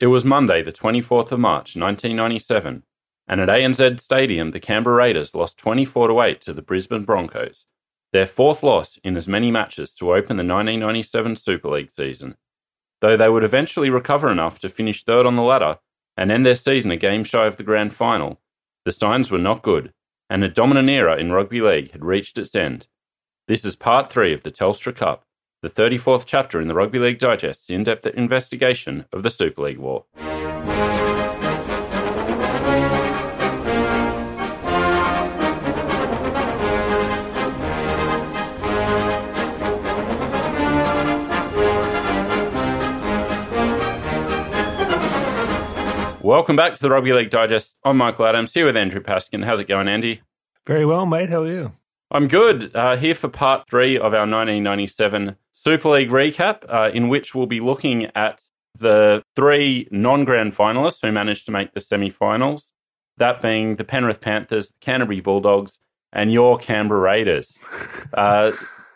It was Monday, the 24th of March, 1997, and at ANZ Stadium, the Canberra Raiders lost 24 to 8 to the Brisbane Broncos, their fourth loss in as many matches to open the 1997 Super League season. Though they would eventually recover enough to finish third on the ladder and end their season a game shy of the grand final, the signs were not good, and a dominant era in rugby league had reached its end. This is part three of the Telstra Cup, the 34th chapter in the Rugby League Digest's in depth investigation of the Super League War. Welcome back to the Rugby League Digest. I'm Michael Adams here with Andrew Paskin. How's it going, Andy? Very well, mate. How are you? I'm good. Uh, here for part three of our 1997 Super League recap, uh, in which we'll be looking at the three non grand finalists who managed to make the semi finals, that being the Penrith Panthers, the Canterbury Bulldogs, and your Canberra Raiders. Uh,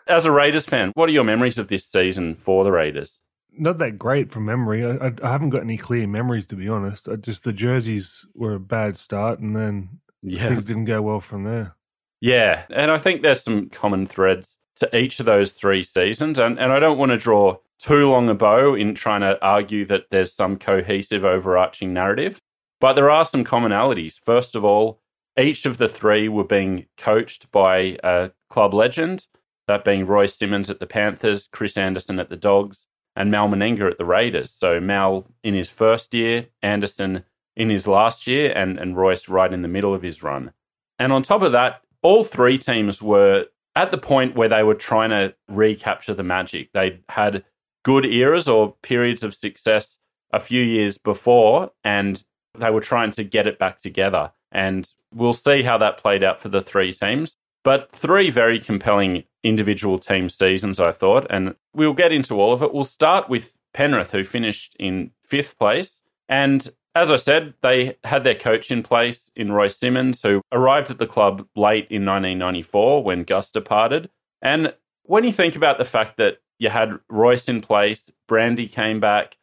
as a Raiders fan, what are your memories of this season for the Raiders? not that great from memory. I, I, haven't got any clear memories to be honest. I just the jerseys were a bad start, and then yeah. things didn't go well from there. Yeah, and I think there's some common threads to each of those three seasons, and and I don't want to draw too long a bow in trying to argue that there's some cohesive overarching narrative, but there are some commonalities. First of all, each of the three were being coached by a club legend, that being Royce Simmons at the Panthers, Chris Anderson at the Dogs, and Mal Meninga at the Raiders. So Mal in his first year, Anderson in his last year, and, and Royce right in the middle of his run. And on top of that, all three teams were at the point where they were trying to recapture the magic. They had good eras or periods of success a few years before, and they were trying to get it back together. And we'll see how that played out for the three teams. But three very compelling individual team seasons, I thought, and we'll get into all of it. We'll start with Penrith, who finished in fifth place. And as I said, they had their coach in place in Royce Simmons, who arrived at the club late in 1994 when Gus departed. And when you think about the fact that you had Royce in place, Brandy came back,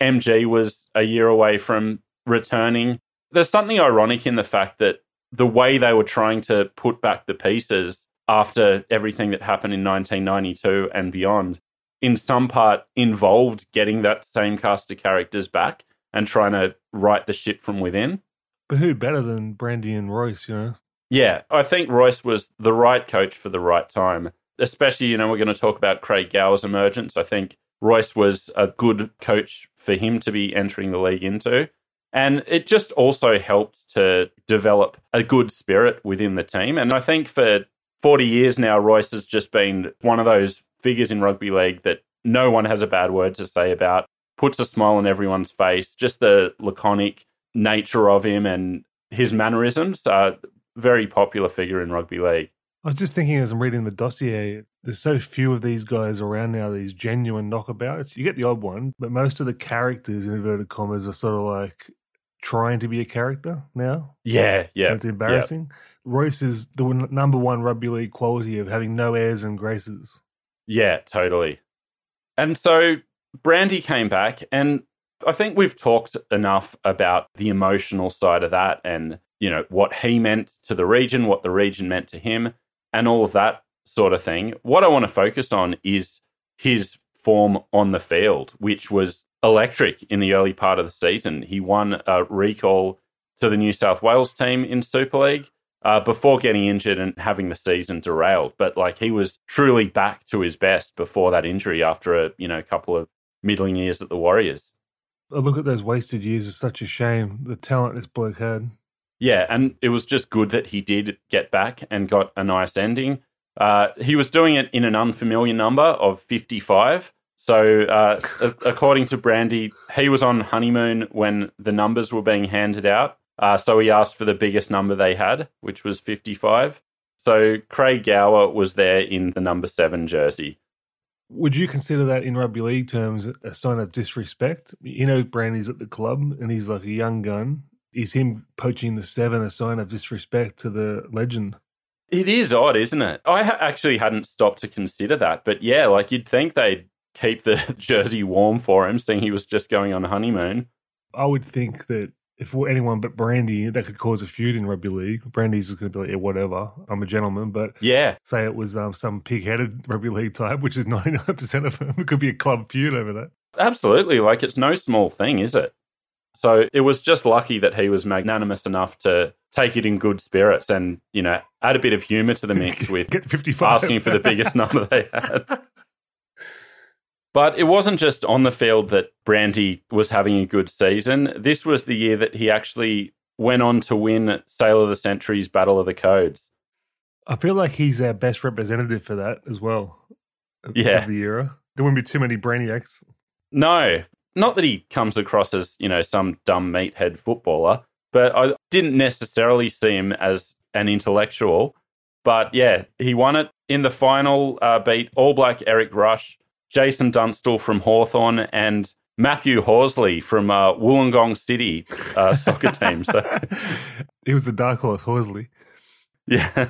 MG was a year away from returning, there's something ironic in the fact that the way they were trying to put back the pieces after everything that happened in 1992 and beyond, in some part involved getting that same cast of characters back and trying to right the ship from within. But who better than Brandy and Royce, you know? Yeah, I think Royce was the right coach for the right time. Especially, you know, we're going to talk about Craig Gower's emergence. I think Royce was a good coach for him to be entering the league into. And it just also helped to develop a good spirit within the team. And I think for 40 years now, Royce has just been one of those figures in rugby league that no one has a bad word to say about, puts a smile on everyone's face, just the laconic nature of him and his mannerisms are very popular figure in rugby league. I was just thinking as I'm reading the dossier, there's so few of these guys around now, these genuine knockabouts. You get the odd one, but most of the characters, in inverted commas, are sort of like trying to be a character now. Yeah, yeah. It's embarrassing. Yep. Royce is the number one rugby league quality of having no airs and graces. Yeah, totally. And so Brandy came back, and I think we've talked enough about the emotional side of that and, you know, what he meant to the region, what the region meant to him, and all of that sort of thing. What I want to focus on is his form on the field, which was electric in the early part of the season. He won a recall to the New South Wales team in Super League uh, before getting injured and having the season derailed. But like he was truly back to his best before that injury after a you know couple of middling years at the Warriors. I look at those wasted years as such a shame. The talent this bloke had. Yeah, and it was just good that he did get back and got a nice ending. Uh, he was doing it in an unfamiliar number of 55, So, uh, according to Brandy, he was on honeymoon when the numbers were being handed out. Uh, so he asked for the biggest number they had, which was 55. So Craig Gower was there in the number seven jersey. Would you consider that in rugby league terms a sign of disrespect? You know, Brandy's at the club and he's like a young gun. Is him poaching the seven a sign of disrespect to the legend? It is odd, isn't it? I ha- actually hadn't stopped to consider that, but yeah, like you'd think they'd keep the jersey warm for him, seeing he was just going on a honeymoon. I would think that if anyone but Brandy, that could cause a feud in rugby league. Brandy's just going to be like, yeah, whatever. I'm a gentleman. But yeah, say it was um, some pig-headed rugby league type, which is 99% of them. It could be a club feud over that. Absolutely. Like, it's no small thing, is it? So it was just lucky that he was magnanimous enough to take it in good spirits and, you know, add a bit of humour to the mix with asking for the biggest number they had. But it wasn't just on the field that Brandy was having a good season. This was the year that he actually went on to win Sale of the Century's Battle of the Codes. I feel like he's our best representative for that as well. Of, Yeah. Of the era. There wouldn't be too many Brainiacs. No, not that he comes across as, you know, some dumb meathead footballer, but I didn't necessarily see him as an intellectual. But yeah, he won it in the final, uh, beat All Black Eric Rush, Jason Dunstall from Hawthorn, and Matthew Horsley from uh, Wollongong City uh, soccer team. So he was the dark horse, Horsley. yeah.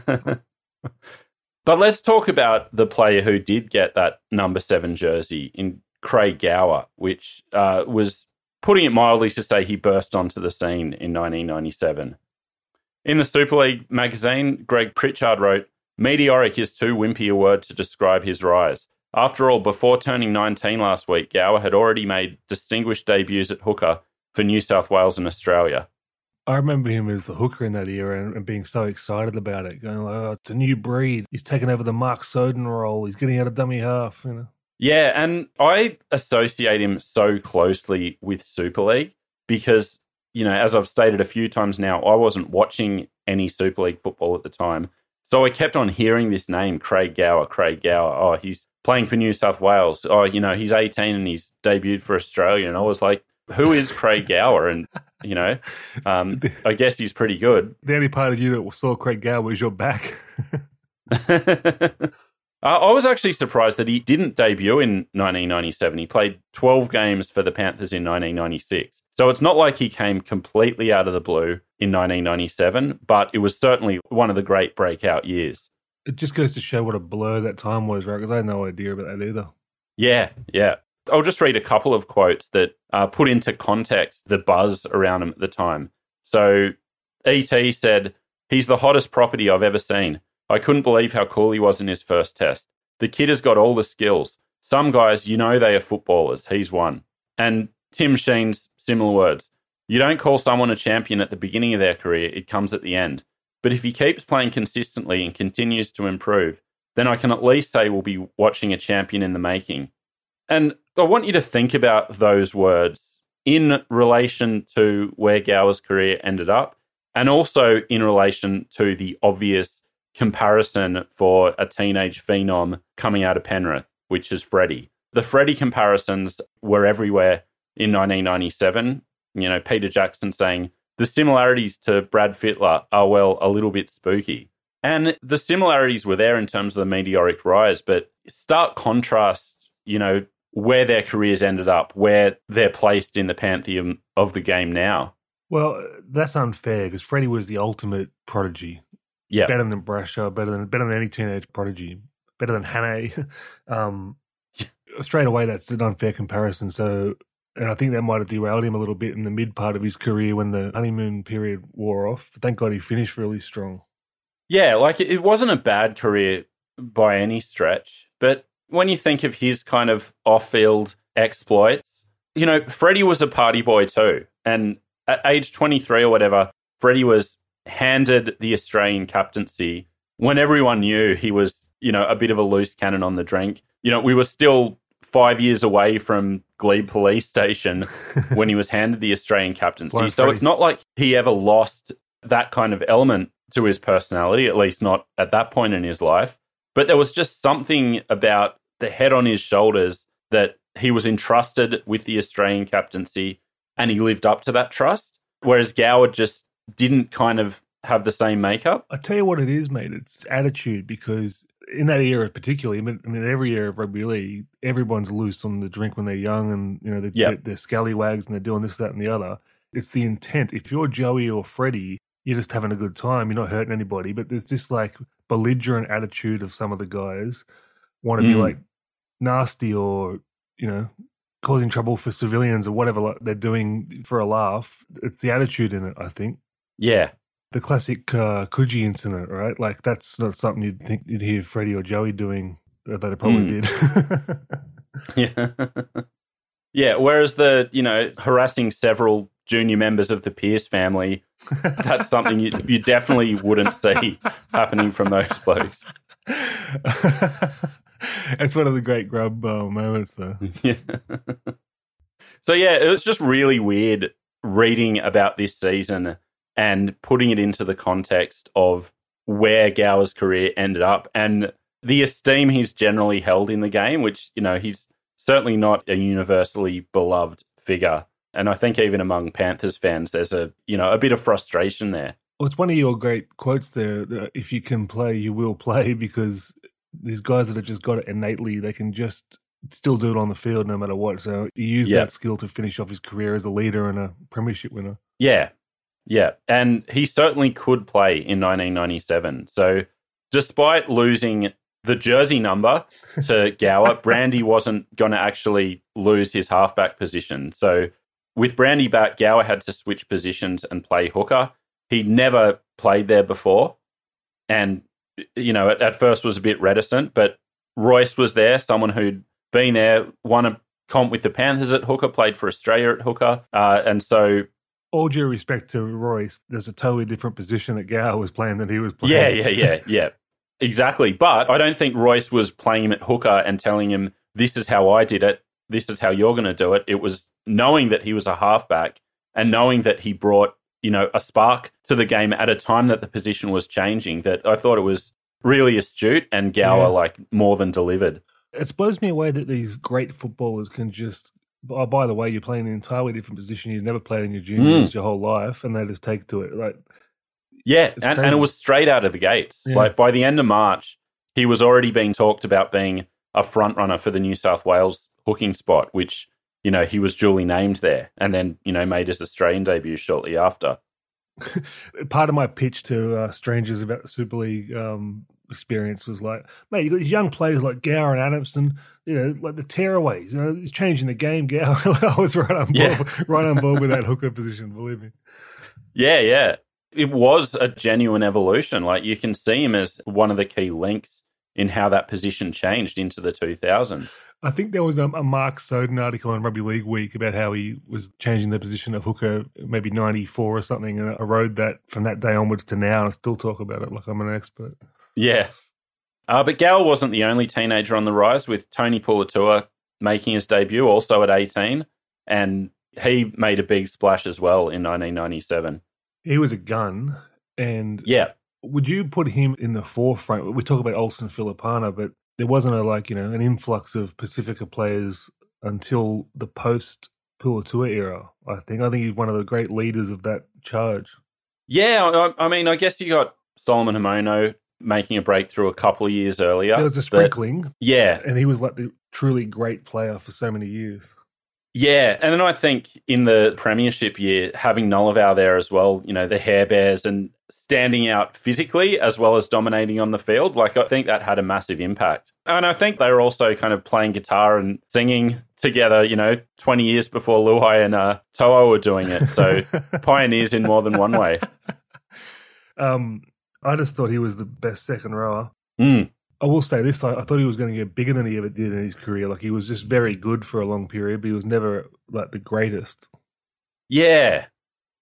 but let's talk about the player who did get that number seven jersey in Craig Gower, which uh, was, putting it mildly, to say he burst onto the scene in 1997. In the Super League magazine, Greg Pritchard wrote, Meteoric is too wimpy a word to describe his rise. After all, before turning 19 last week, Gower had already made distinguished debuts at hooker for New South Wales and Australia. I remember him as the hooker in that era and, and being so excited about it, going like, "Oh, it's a new breed. He's taking over the Mark Soden role. He's getting out of dummy half." You know, Yeah, and I associate him so closely with Super League because, you know, as I've stated a few times now, I wasn't watching any Super League football at the time. So I kept on hearing this name, Craig Gower, Craig Gower. Oh, he's playing for New South Wales. Oh, you know, he's 18 and he's debuted for Australia. And I was like, who is Craig Gower? And, you know, um, I guess he's pretty good. the only part of you that saw Craig Gower was your back. I was actually surprised that he didn't debut in 1997. He played 12 games for the Panthers in 1996. So it's not like he came completely out of the blue in 1997, but it was certainly one of the great breakout years. It just goes to show what a blur that time was, right? Because I had no idea about that either. Yeah, yeah. I'll just read a couple of quotes that uh, put into context the buzz around him at the time. So, ET said, He's the hottest property I've ever seen. I couldn't believe how cool he was in his first test. The kid has got all the skills. Some guys, you know, they are footballers. He's one. And Tim Sheens' similar words. You don't call someone a champion at the beginning of their career, it comes at the end. But if he keeps playing consistently and continues to improve, then I can at least say we'll be watching a champion in the making. And I want you to think about those words in relation to where Gower's career ended up, and also in relation to the obvious comparison for a teenage phenom coming out of Penrith, which is Freddie. The Freddie comparisons were everywhere in 1997. You know, Peter Jackson saying the similarities to Brad Fittler are, well, a little bit spooky. And the similarities were there in terms of the meteoric rise, but stark contrast, you know, where their careers ended up, where they're placed in the pantheon of the game now. Well, that's unfair because Freddie was the ultimate prodigy. Yeah. Better than Brasher, better than better than any teenage prodigy, better than Hannay. um, straight away, that's an unfair comparison. So, and I think that might have derailed him a little bit in the mid part of his career when the honeymoon period wore off. But thank God he finished really strong. Yeah, like it wasn't a bad career by any stretch, but when you think of his kind of off-field exploits, you know, Freddie was a party boy too, and at age 23 or whatever, Freddie was handed the Australian captaincy when everyone knew he was, you know, a bit of a loose cannon on the drink. You know, we were still five years away from Glebe Police Station when he was handed the Australian captaincy. So it's not like he ever lost that kind of element to his personality, at least not at that point in his life. But there was just something about the head on his shoulders that he was entrusted with the Australian captaincy and he lived up to that trust. Whereas Gower just didn't kind of have the same makeup. I tell you what it is, mate. It's attitude because in that era, particularly, I mean, I mean, every era of rugby league, everyone's loose on the drink when they're young, and you know they're, Yep. they're, they're scallywags and they're doing this, that, and the other. It's the intent. If you're Joey or Freddie, you're just having a good time. You're not hurting anybody. But there's this like belligerent attitude of some of the guys want to be Mm. like nasty or you know causing trouble for civilians or whatever like, they're doing for a laugh. It's the attitude in it, I think Yeah. The classic uh, Coogee incident, right? Like that's not something you'd think you'd hear Freddie or Joey doing that they probably Mm. did. Yeah. yeah. Whereas the, you know, harassing several junior members of the Pierce family, that's something you, you definitely wouldn't see happening from those blokes. it's one of the great grub uh, moments, though. Yeah. so yeah, it was just really weird reading about this season and putting it into the context of where Gower's career ended up and the esteem he's generally held in the game, which, you know, he's certainly not a universally beloved figure. And I think even among Panthers fans, there's a, you know, a bit of frustration there. Well, it's one of your great quotes there. That if you can play, you will play, because these guys that have just got it innately, they can just still do it on the field no matter what. So he used Yeah. that skill to finish off his career as a leader and a premiership winner. Yeah. Yeah. And he certainly could play in 1997. So, despite losing the jersey number to Gower, Brandy wasn't going to actually lose his halfback position. So, with Brandy back, Gower had to switch positions and play hooker. He never played there before. And, you know, at, at first was a bit reticent, but Royce was there, someone who'd been there, won a comp with the Panthers at hooker, played for Australia at hooker. Uh, and so All due respect to Royce, there's a totally different position that Gower was playing than he was playing. Yeah, yeah, yeah, yeah. Exactly. But I don't think Royce was playing him at hooker and telling him, this is how I did it. This is how you're going to do it. It was knowing that he was a halfback and knowing that he brought, you know, a spark to the game at a time that the position was changing that I thought it was really astute and Gower, Yeah. like, more than delivered. It blows me away that these great footballers can just. Oh, by the way, you're playing an entirely different position. You've never played in your juniors Mm. your whole life, and they just take to it. Like, Yeah, and, and it was straight out of the gates. Yeah. Like by the end of March, he was already being talked about being a front runner for the New South Wales hooking spot, which you know he was duly named there, and then you know made his Australian debut shortly after. part of my pitch to uh, strangers about the Super League um, experience was like, mate, you've got these young players like Gower and Adamson, you know, like the tearaways. You know, it's changing the game. Gower, I was right on board, Yeah. right on board with that hooker position. Believe me. Yeah, yeah, it was a genuine evolution. Like you can see him as one of the key links in how that position changed into the 2000s. I think there was a, a Mark Soden article on Rugby League Week about how he was changing the position of hooker, maybe '94 or something, and I rode that from that day onwards to now, and I still talk about it like I'm an expert. Yeah. Uh, but Gower wasn't the only teenager on the rise, with Tony Puletua making his debut also at 18. And he made a big splash as well in 1997. He was a gun, and Yeah. would you put him in the forefront? We talk about Olsen Filipaina, but there wasn't a like you know an influx of Pacifica players until the post Puletua era. I think I think he's one of the great leaders of that charge. Yeah. I, I mean, I guess you got Solomon Haumono making a breakthrough a couple of years earlier. there was a sprinkling, yeah. and he was like the truly great player for so many years. Yeah, and then I think in the premiership year, having Nullivar there as well, you know, the hair bears and standing out physically as well as dominating on the field, like I think that had a massive impact. And I think they were also kind of playing guitar and singing together, you know, 20 years before Luai and uh, Toa were doing it. So pioneers in more than one way. um, I just thought he was the best second rower. Mm, I will say this: like, I thought he was going to get bigger than he ever did in his career. Like he was just very good for a long period, but he was never like the greatest. yeah.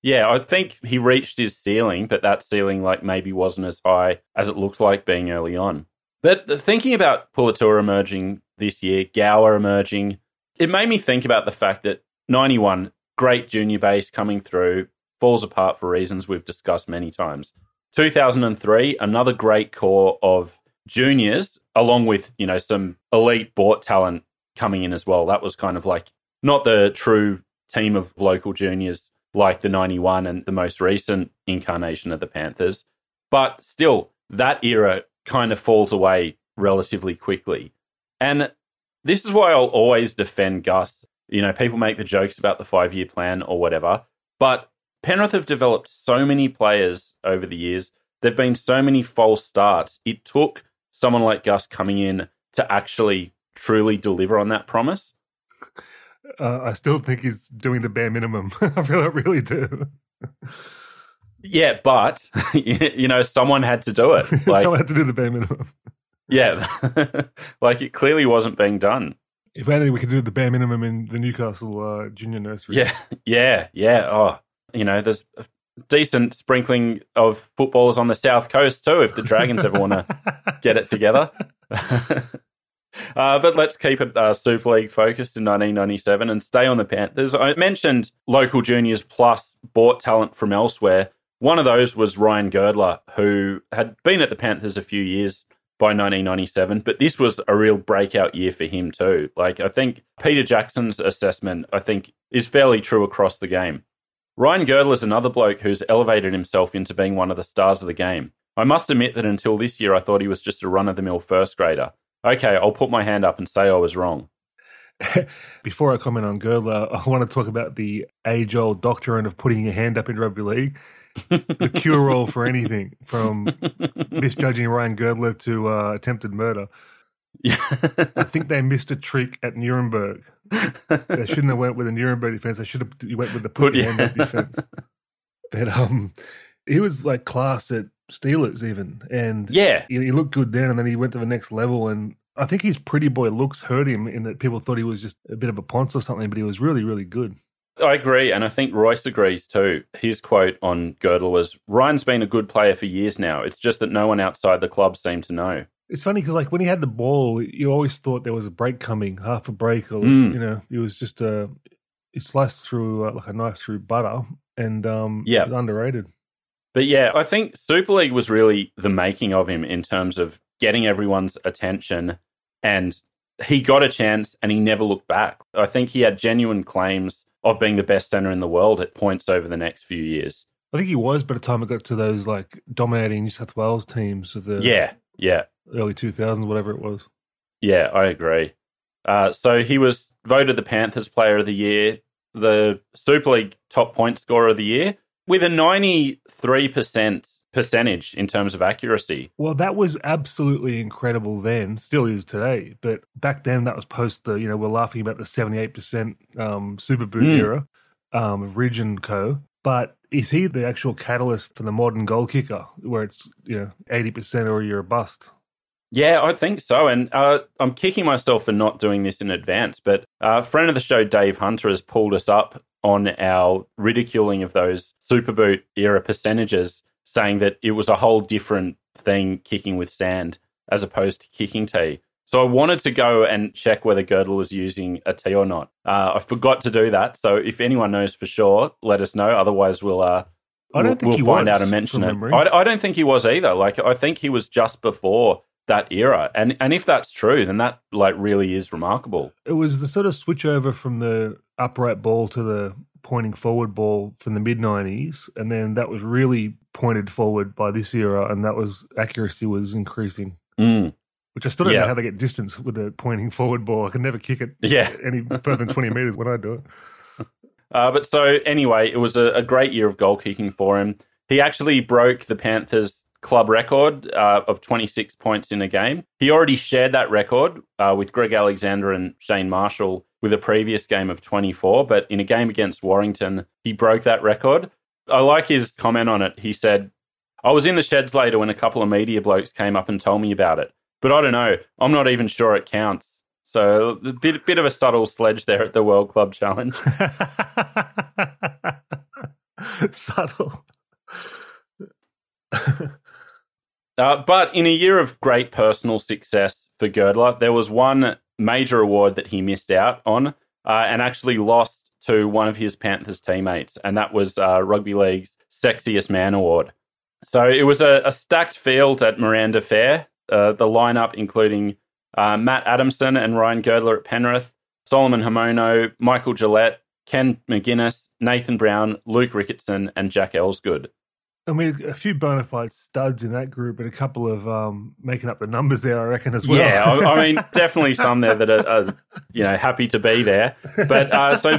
Yeah, I think he reached his ceiling, but that ceiling like maybe wasn't as high as it looked like being early on. But thinking about Puletua emerging this year, Gower emerging, it made me think about the fact that 91, great junior base coming through, falls apart for reasons we've discussed many times. 2003, another great core of juniors, along with, you know, some elite bought talent coming in as well. That was kind of like not the true team of local juniors like the 91 and the most recent incarnation of the Panthers. But still, that era kind of falls away relatively quickly. And this is why I'll always defend Gus. You know, people make the jokes about the five year plan or whatever, but Penrith have developed so many players over the years. There've been so many false starts. It took someone like Gus coming in to actually truly deliver on that promise. Uh, I still think he's doing the bare minimum. I really, really do. Yeah, but you know, someone had to do it. Like, someone had to do the bare minimum. Yeah, like it clearly wasn't being done. If anything, we could do the bare minimum in the Newcastle uh, junior nursery. Yeah, yeah, yeah. Oh, you know, there's a decent sprinkling of footballers on the south coast too. If the Dragons ever want to get it together. Uh, but let's keep it uh, Super League focused in 1997 and stay on the Panthers. I mentioned local juniors plus bought talent from elsewhere. One of those was Ryan Girdler, who had been at the Panthers a few years by 1997, but this was a real breakout year for him too. Like I think Peter Jackson's assessment, I think, is fairly true across the game. Ryan Girdler is another bloke who's elevated himself into being one of the stars of the game. I must admit that until this year, I thought he was just a run of the mill first grader. Okay, I'll put my hand up and say I was wrong. Before I comment on Girdler, I want to talk about the age old doctrine of putting your hand up in rugby league. the cure all for anything, from misjudging Ryan Girdler to uh, attempted murder. Yeah. I think they missed a trick at Nuremberg. They shouldn't have went with a Nuremberg defense. They should have went with the put, put your hand up defense. But um, he was like class at Steelers even, and yeah, he, he, looked good then, and then he went to the next level. And I think his pretty boy looks hurt him in that people thought he was just a bit of a ponce or something, but he was really, really good. I agree, and I think Royce agrees too. His quote on Girdler was, "Ryan's been a good player for years now. It's just that no one outside the club seemed to know." It's funny because, like, when he had the ball, you always thought there was a break coming, half a break, or mm. you know, it was just a it sliced through uh, like a knife through butter, and um, yeah, underrated. But yeah, I think Super League was really the making of him in terms of getting everyone's attention and he got a chance and he never looked back. I think he had genuine claims of being the best center in the world at points over the next few years. I think he was by the time it got to those like dominating New South Wales teams of the yeah yeah early two thousands whatever it was. Yeah, I agree. Uh, so he was voted the Panthers Player of the Year, the Super League top point scorer of the year, with a 93% percentage in terms of accuracy. Well, that was absolutely incredible then, still is today. But back then, that was post the, you know, we're laughing about the 78% um, Super Boot mm. era um, of Ridge and Co. But is he the actual catalyst for the modern goal kicker where it's, you know, 80% or you're a bust? Yeah, I think so. And uh, I'm kicking myself for not doing this in advance. But uh, a friend of the show, Dave Hunter, has pulled us up on our ridiculing of those Superboot era percentages, saying that it was a whole different thing kicking with sand as opposed to kicking tee. So I wanted to go and check whether Girdler was using a tee or not. Uh, I forgot to do that. So if anyone knows for sure, let us know. Otherwise, we'll uh, I don't we'll, think we'll find was, out and mention it. I, I don't think he was either. Like I think he was just before that era. And and if that's true, then that like really is remarkable. It was the sort of switch over from the upright ball to the pointing forward ball from the mid 90s and then that was really pointed forward by this era and that was accuracy was increasing mm. Which i still don't yeah. know how they get distance with the pointing forward ball i can never kick it yeah. any further than 20 meters when i do it uh, but so anyway it was a, a great year of goal kicking for him he actually broke the panthers club record uh, of 26 points in a game. He already shared that record uh, with Greg Alexander and Shane Marshall with a previous game of 24, but in a game against Warrington, he broke that record. I like his comment on it. He said, I was in the sheds later when a couple of media blokes came up and told me about it, but I don't know. I'm not even sure it counts. So a bit, bit of a subtle sledge there at the World Club Challenge. subtle. Uh, but in a year of great personal success for Girdler, there was one major award that he missed out on uh, and actually lost to one of his Panthers teammates, and that was uh, Rugby League's Sexiest Man Award. So it was a, a stacked field at Miranda Fair. Uh, the lineup, including uh, Matt Adamson and Ryan Girdler at Penrith, Solomon Haumono, Michael Gillett, Ken McGuinness, Nathan Brown, Luke Ricketson, and Jack Elsegood. I mean, a few bona fide studs in that group, and a couple of um, making up the numbers there, I reckon, as well. Yeah, I, I mean, definitely some there that are, are, you know, happy to be there. But uh, so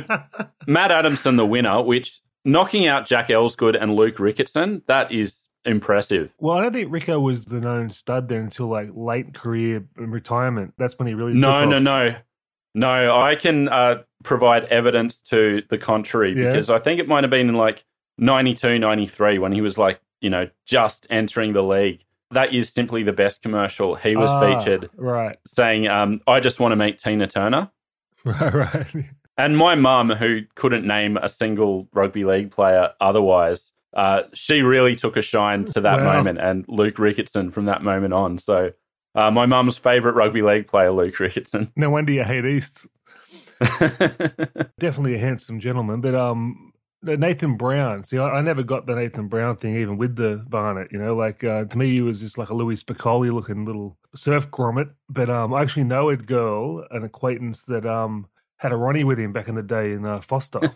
Matt Adamson, the winner, which knocking out Jack Elsegood and Luke Ricketson, that is impressive. Well, I don't think Rico was the known stud then until like late career and retirement. That's when he really no, no, no, no. I can uh, provide evidence to the contrary Yeah. because I think it might have been in like 92, 93 when he was like, you know, just entering the league. That is simply the best commercial. He was Ah, featured Right, saying, um, I just want to meet Tina Turner. right, right. And my mum, who couldn't name a single rugby league player otherwise, uh, she really took a shine to that Wow. moment and Luke Ricketson from that moment on. So, uh, my mum's favourite rugby league player, Luke Ricketson. No wonder you hate East. Definitely a handsome gentleman, but um, Nathan Brown. See, I, I never got the Nathan Brown thing, even with the Barnet. You know, like uh, to me, he was just like a Louis Spicoli looking little surf grommet. But um, I actually know a girl, an acquaintance that um had a Ronnie with him back in the day in uh, Foster.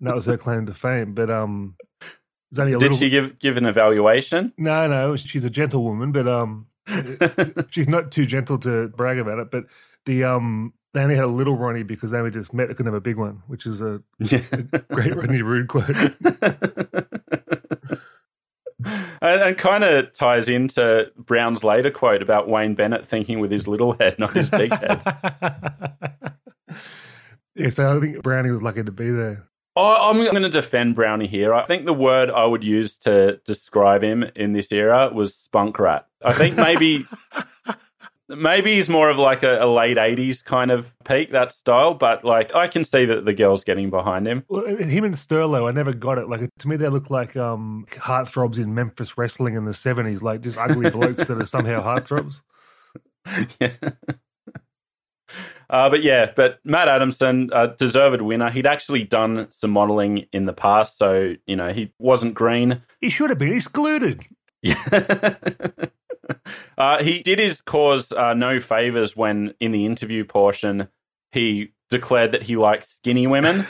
that was her claim to fame. But um, there's only a Did little. she give give an evaluation? No, no, she's a gentlewoman, but um, she's not too gentle to brag about it. But the um, they only had a little Ronnie because they were just met. They couldn't have a big one, which is a great Ronnie Rude quote. and, and kind of ties into Brown's later quote about Wayne Bennett thinking with his little head, not his big head. yeah, so I think Brownie was lucky to be there. I- I'm going to defend Brownie here. I think the word I would use to describe him in this era was spunk rat. I think maybe maybe he's more of like a, a late '80s kind of peak that style, but like I can see that the girls getting behind him. Well, him and Sterlo, I never got it. Like to me, they look like um, heartthrobs in Memphis wrestling in the seventies, like just ugly blokes that are somehow heartthrobs. yeah. Uh, but yeah, but Matt Adamson, uh, deserved winner. He'd actually done some modelling in the past, so you know he wasn't green. He should have been excluded. Yeah. uh, he did his cause uh, no favors when, in the interview portion, he declared that he liked skinny women,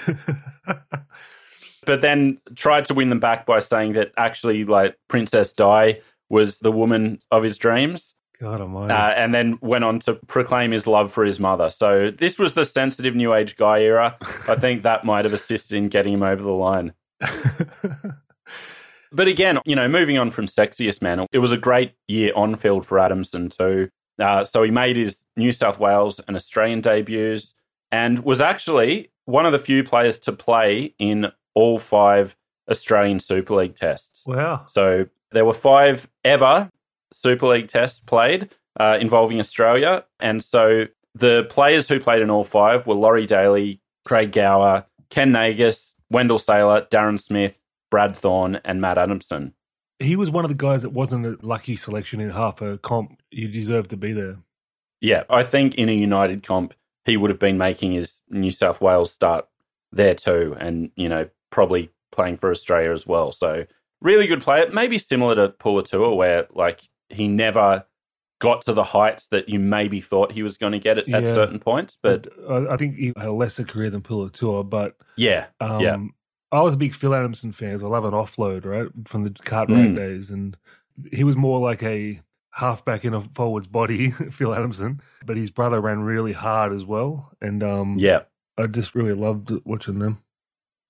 but then tried to win them back by saying that actually, like Princess Di was the woman of his dreams. God almighty. Uh, and then went on to proclaim his love for his mother. So this was the sensitive new age guy era. I think that might have assisted in getting him over the line. But again, you know, moving on from sexiest man, it was a great year on field for Adamson too. Uh, so he made his New South Wales and Australian debuts, and was actually one of the few players to play in all five Australian Super League tests. wow. So there were five ever Super League tests played uh, involving Australia. And so the players who played in all five were Laurie Daley, Craig Gower, Ken Nagas, Wendell Sailor, Darren Smith, Brad Thorn, and Matt Adamson. He was one of the guys that wasn't a lucky selection in half a comp. He deserved to be there. Yeah, I think in a United comp, he would have been making his New South Wales start there too, and, you know, probably playing for Australia as well. So really good player. Maybe similar to Puletua, where like he never got to the heights that you maybe thought he was going to get at, at certain points. But I, I think he had a lesser career than Puletua, but yeah, um, yeah. I was a big Phil Adamson fan. 'cause I love an offload, right, from the Cartwright Mm. days, and he was more like a halfback in a forward's body, Phil Adamson. But his brother ran really hard as well, and um, Yeah, I just really loved watching them.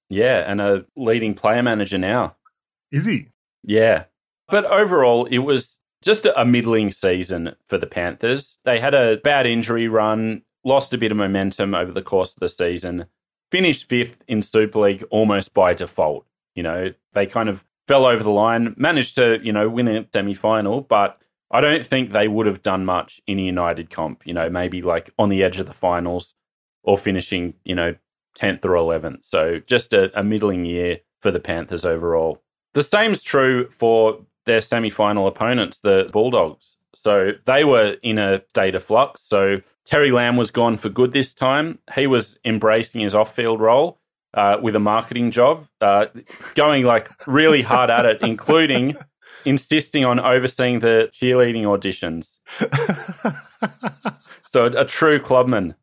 yeah, and a leading player manager now. Is he? Yeah. But overall, it was just a middling season for the Panthers. They had a bad injury run, lost a bit of momentum over the course of the season, finished fifth in Super League almost by default. You know, they kind of fell over the line, managed to, you know, win a semi final, but I don't think they would have done much in a United comp, you know, maybe like on the edge of the finals or finishing, you know, 10th or 11th. So just a, a middling year for the Panthers overall. The same's true for their semi final opponents, the Bulldogs. So they were in a state of flux. So Terry Lamb was gone for good this time. He was embracing his off field role uh, with a marketing job, uh, going like really hard at it, including insisting on overseeing the cheerleading auditions. so a, a true clubman.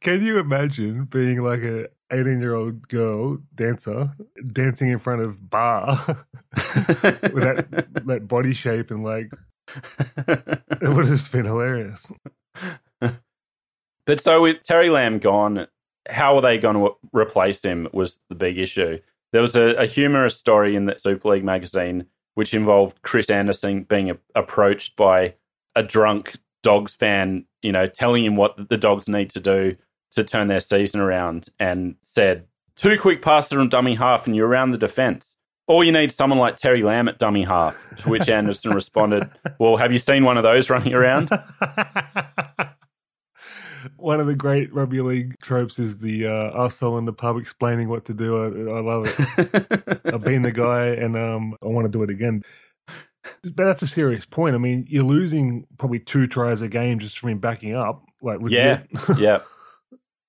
Can you imagine being like a 18 year old girl dancer dancing in front of bar with that, that body shape and like it would have just been hilarious. But so with Terry Lamb gone, how are they going to replace him was the big issue. There was a, a humorous story in the Super League magazine which involved Chris Anderson being a, approached by a drunk Dogs fan, you know, telling him what the Dogs need to do to turn their season around and said, two quick passes on dummy half and you're around the defence. Or you need someone like Terry Lamb at dummy half. To which Anderson responded, Well, have you seen one of those running around? one of the great rugby league tropes is the uh, arsehole in the pub explaining what to do. I, I love it. I've been the guy, and um, I want to do it again. But that's a serious point. I mean, you're losing probably two tries a game just from him backing up. Like, yeah, yeah.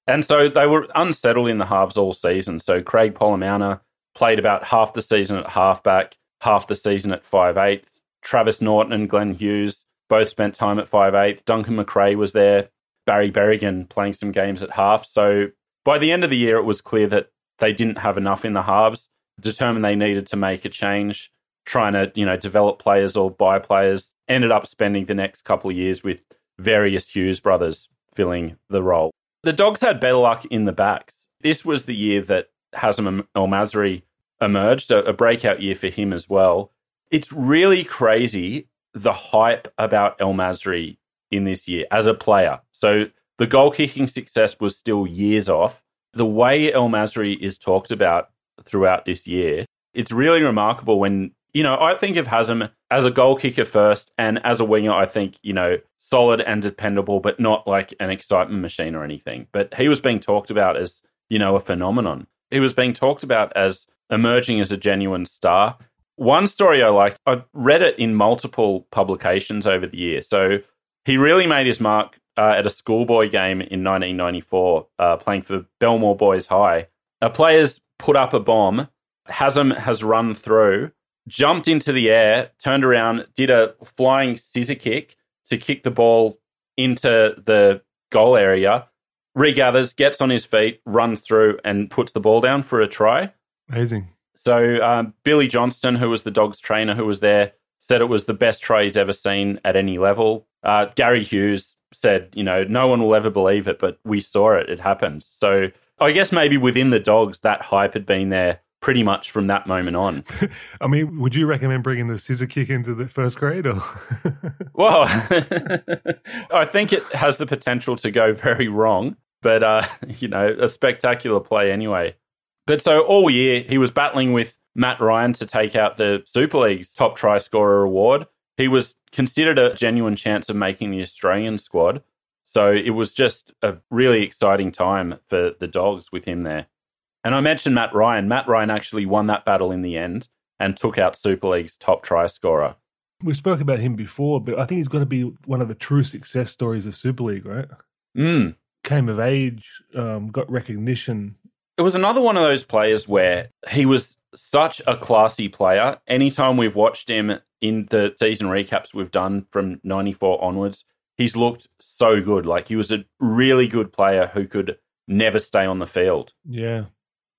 And so they were unsettled in the halves all season. So Craig Polla-Mounter played about half the season at halfback, half the season at five eighth. Travis Norton and Glenn Hughes both spent time at five eighth. Duncan McRae was there Barry Berrigan playing some games at half. So by the end of the year, it was clear that they didn't have enough in the halves. Determined they needed to make a change, trying to you know develop players or buy players. Ended up spending the next couple of years with various Hughes brothers filling the role. The Dogs had better luck in the backs. This was the year that Hazem El Masri emerged, a, a breakout year for him as well. It's really crazy the hype about El Masri in this year as a player. So the goal kicking success was still years off. The way El Masri is talked about throughout this year, it's really remarkable when, you know, I think of Hazem as a goal kicker first and as a winger, I think, you know, solid and dependable, but not like an excitement machine or anything. But he was being talked about as, you know, a phenomenon. He was being talked about as emerging as a genuine star. One story I liked, I read it in multiple publications over the year. So he really made his mark uh, at a schoolboy game in 1994, uh, playing for Belmore Boys High. A player's put up a bomb. Hazem has run through, jumped into the air, turned around, did a flying scissor kick to kick the ball into the goal area, regathers, gets on his feet, runs through, and puts the ball down for a try. Amazing. So um, Billy Johnston, who was the dog's trainer, who was there, said it was the best try he's ever seen at any level. Uh, Gary Hughes said, you know, no one will ever believe it, but we saw it. It happened. So I guess maybe within the dogs, that hype had been there pretty much from that moment on. I mean, would you recommend bringing the scissor kick into the first grade? Or? well, I think it has the potential to go very wrong, but, uh, you know, a spectacular play anyway. But so all year, he was battling with Matt Ryan to take out the Super League's top try scorer award. He was considered a genuine chance of making the Australian squad. So it was just a really exciting time for the Dogs with him there. And I mentioned Matt Ryan. Matt Ryan actually won that battle in the end and took out Super League's top try scorer. We spoke about him before, but I think he's going to be one of the true success stories of Super League, right? Mm. Came of age, um, got recognition. It was another one of those players where he was such a classy player. Anytime we've watched him in the season recaps we've done from 94 onwards, he's looked so good. Like he was a really good player who could never stay on the field. Yeah.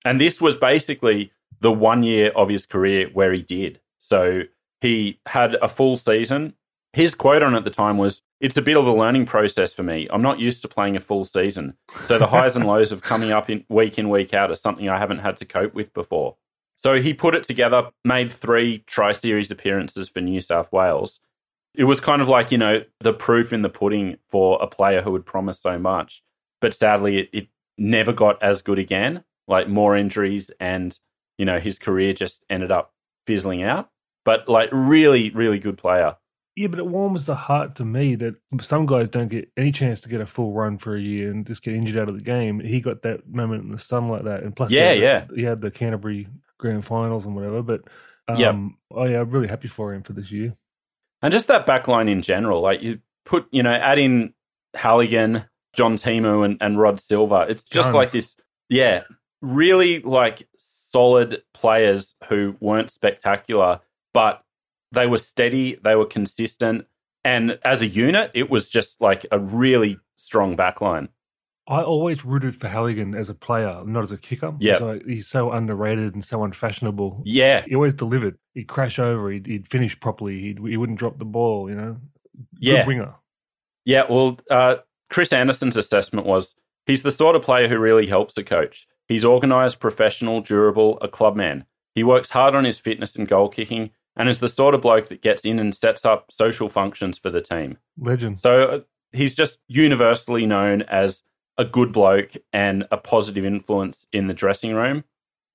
And this was basically the one year of his career where he did. So he had a full season. His quote on at the time was, It's a bit of a learning process for me. I'm not used to playing a full season. So the highs and lows of coming up in week in, week out are something I haven't had to cope with before. So he put it together, made three Tri Series appearances for New South Wales. It was kind of like, you know, the proof in the pudding for a player who had promised so much. But sadly, it, it never got as good again, like more injuries, and, you know, his career just ended up fizzling out. But, like, really, really good player. Yeah, but it warms the heart to me that some guys don't get any chance to get a full run for a year and just get injured out of the game. He got that moment in the sun like that, and plus, yeah, he yeah, the, he had the Canterbury grand finals and whatever. But um, yep. oh yeah, I'm really happy for him for this year. And just that back line in general, like you put, you know, add in Halligan, John Timu, and, and Rod Silva. It's just like this, yeah, really like solid players who weren't spectacular, but They were steady, they were consistent, and as a unit, it was just like a really strong backline. I always rooted for Halligan as a player, not as a kicker. Yeah. So he's so underrated and so unfashionable. Yeah, He always delivered. He'd crash over. He'd, he'd finish properly. He'd, he wouldn't drop the ball, you know? yeah. Good winger. Yeah, well, uh, Chris Anderson's assessment was he's the sort of player who really helps a coach. He's organised, professional, durable, a clubman. He works hard on his fitness and goal kicking, and is the sort of bloke that gets in and sets up social functions for the team. Legend. So uh, he's just universally known as a good bloke and a positive influence in the dressing room,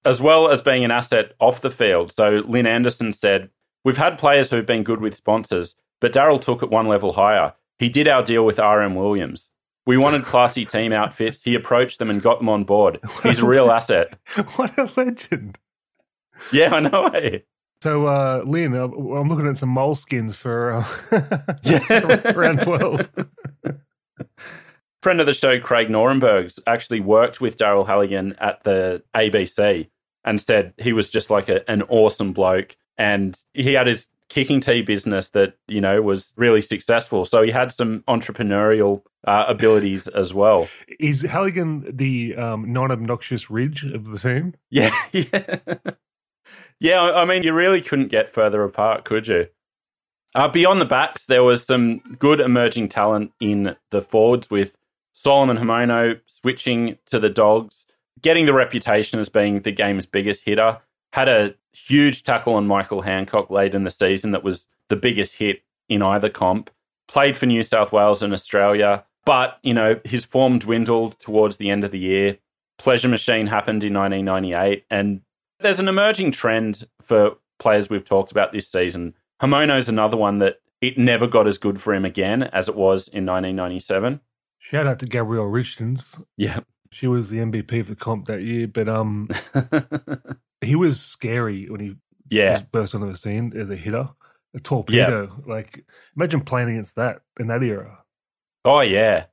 as well as being an asset off the field. So Lynn Anderson said, We've had players who've been good with sponsors, but Daryl took it one level higher. He did our deal with RM Williams. We wanted classy team outfits. He approached them and got them on board. He's a real asset. what a legend. Yeah, I know. eh? So, uh, Lynn, I'm looking at some moleskins for uh, Yeah. round 12. Friend of the show, Craig Norenbergs, actually worked with Daryl Halligan at the ABC and said he was just like a, an awesome bloke. And he had his kicking tee business that, you know, was really successful. So he had some entrepreneurial uh, abilities as well. Is Halligan the um, non obnoxious ridge of the team? Yeah. Yeah. yeah. I I mean, you really couldn't get further apart, could you? Uh, beyond the backs, there was some good emerging talent in the forwards with Solomon Haumono switching to the Dogs, getting the reputation as being the game's biggest hitter. Had a huge tackle on Michael Hancock late in the season that was the biggest hit in either comp. Played for New South Wales and Australia, but you know his form dwindled towards the end of the year. Pleasure Machine happened in 1998, and there's an emerging trend for players we've talked about this season. Haumono's another one that it never got as good for him again as it was in 1997. Shout out to Gabrielle Richards. Yeah. She was the MVP of the comp that year, but um, he was scary when he yeah. burst onto the scene as a hitter. A torpedo. Like, imagine playing against that in that era. Oh yeah.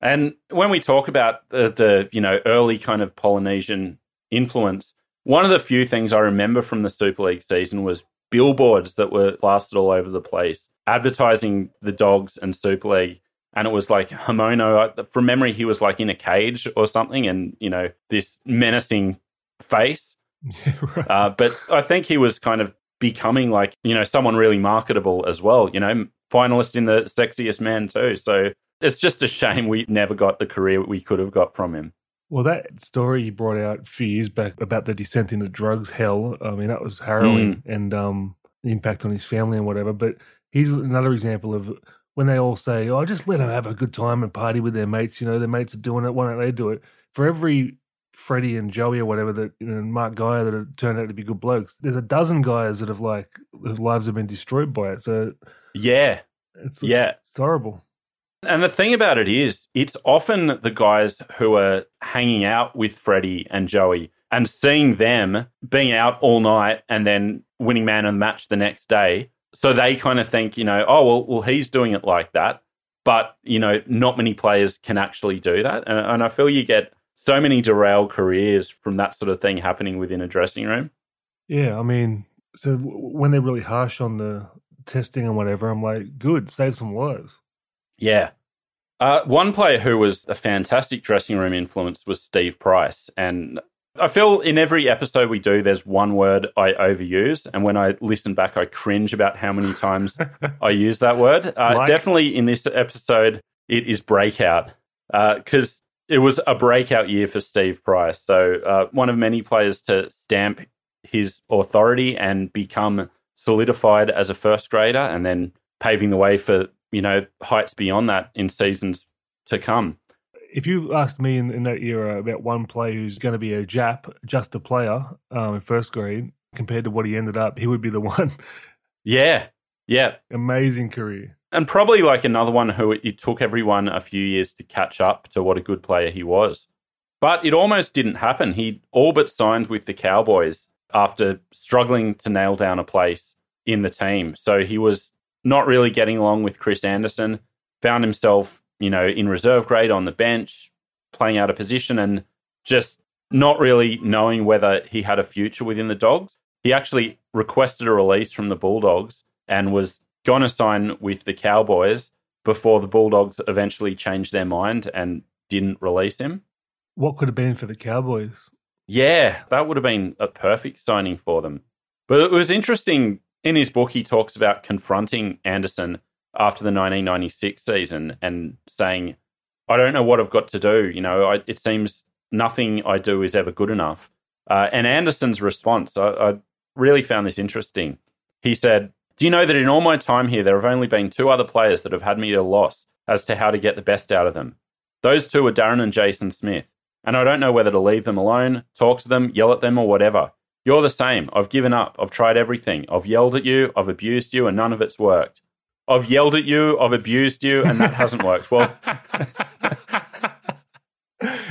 And when we talk about the, the you know early kind of Polynesian influence, one of the few things I remember from the Super League season was billboards that were plastered all over the place advertising the dogs and Super League. And it was like Haumono, from memory, he was like in a cage or something, and you know this menacing face. Yeah, right. Uh, but I think he was kind of becoming like, you know, someone really marketable as well, you know, finalist in the sexiest man too. So it's just a shame we never got the career we could have got from him. Well, that story you brought out a few years back about the descent into drugs hell, I mean, that was harrowing and um, the impact on his family and whatever. But he's another example of when they all say, oh, just let them have a good time and party with their mates. You know, their mates are doing it. Why don't they do it? For every Freddie and Joey or whatever that, you know, and Mark Geyer that have turned out to be good blokes, there's a dozen guys that have like, whose lives have been destroyed by it. So Yeah. it's, it's, Yeah. it's horrible. And the thing about it is, it's often the guys who are hanging out with Freddie and Joey and seeing them being out all night and then winning man of the match the next day. So they kind of think, you know, oh, well, well, he's doing it like that. But, you know, not many players can actually do that. And, and I feel you get so many derailed careers from that sort of thing happening within a dressing room. Yeah, I mean, so w- when they're really harsh on the testing and whatever, I'm like, good, save some lives. Yeah. Uh, one player who was a fantastic dressing room influence was Steve Price. And I feel in every episode we do, there's one word I overuse. And when I listen back, I cringe about how many times I use that word. Uh, Like? Definitely in this episode, it is breakout because it was a breakout year for Steve Price. So, uh, one of many players to stamp his authority and become solidified as a first grader and then paving the way for, you know, heights beyond that in seasons to come. If you asked me in, in that era about one player who's going to be a Jap, just a player um, in first grade, compared to what he ended up, he would be the one. Yeah. Yeah. Amazing career. And probably like another one who it took everyone a few years to catch up to what a good player he was. But it almost didn't happen. He all but signed with the Cowboys after struggling to nail down a place in the team. So he was not really getting along with Chris Anderson, found himself, you know, in reserve grade on the bench, playing out of position and just not really knowing whether he had a future within the Dogs. He actually requested a release from the Bulldogs and was going to sign with the Cowboys before the Bulldogs eventually changed their mind and didn't release him. What could have been for the Cowboys? Yeah, that would have been a perfect signing for them. But it was interesting. In his book, he talks about confronting Anderson after the 1996 season and saying, I don't know what I've got to do. You know, I, it seems nothing I do is ever good enough. Uh, and Anderson's response, I, I really found this interesting. He said, Do you know that in all my time here, there have only been two other players that have had me at a loss as to how to get the best out of them? Those two are Darren and Jason Smith. And I don't know whether to leave them alone, talk to them, yell at them, or whatever. You're the same. I've given up. I've tried everything. I've yelled at you. I've abused you, and none of it's worked. I've yelled at you. I've abused you, and that hasn't worked. Well,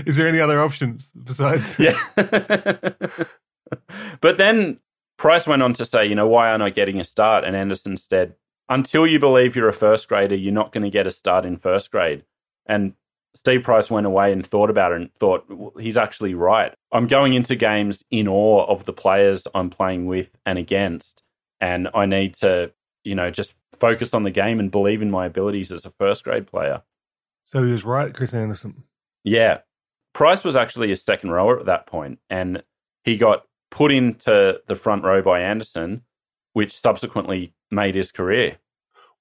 is there any other options besides? Yeah. but then Price went on to say, you know, why aren't I getting a start? And Anderson said, until you believe you're a first grader, you're not going to get a start in first grade. And Steve Price went away and thought about it and thought, well, he's actually right. I'm going into games in awe of the players I'm playing with and against. And I need to, you know, just focus on the game and believe in my abilities as a first grade player. So he was right, Chris Anderson. Yeah. Price was actually a second rower at that point, and he got put into the front row by Anderson, which subsequently made his career.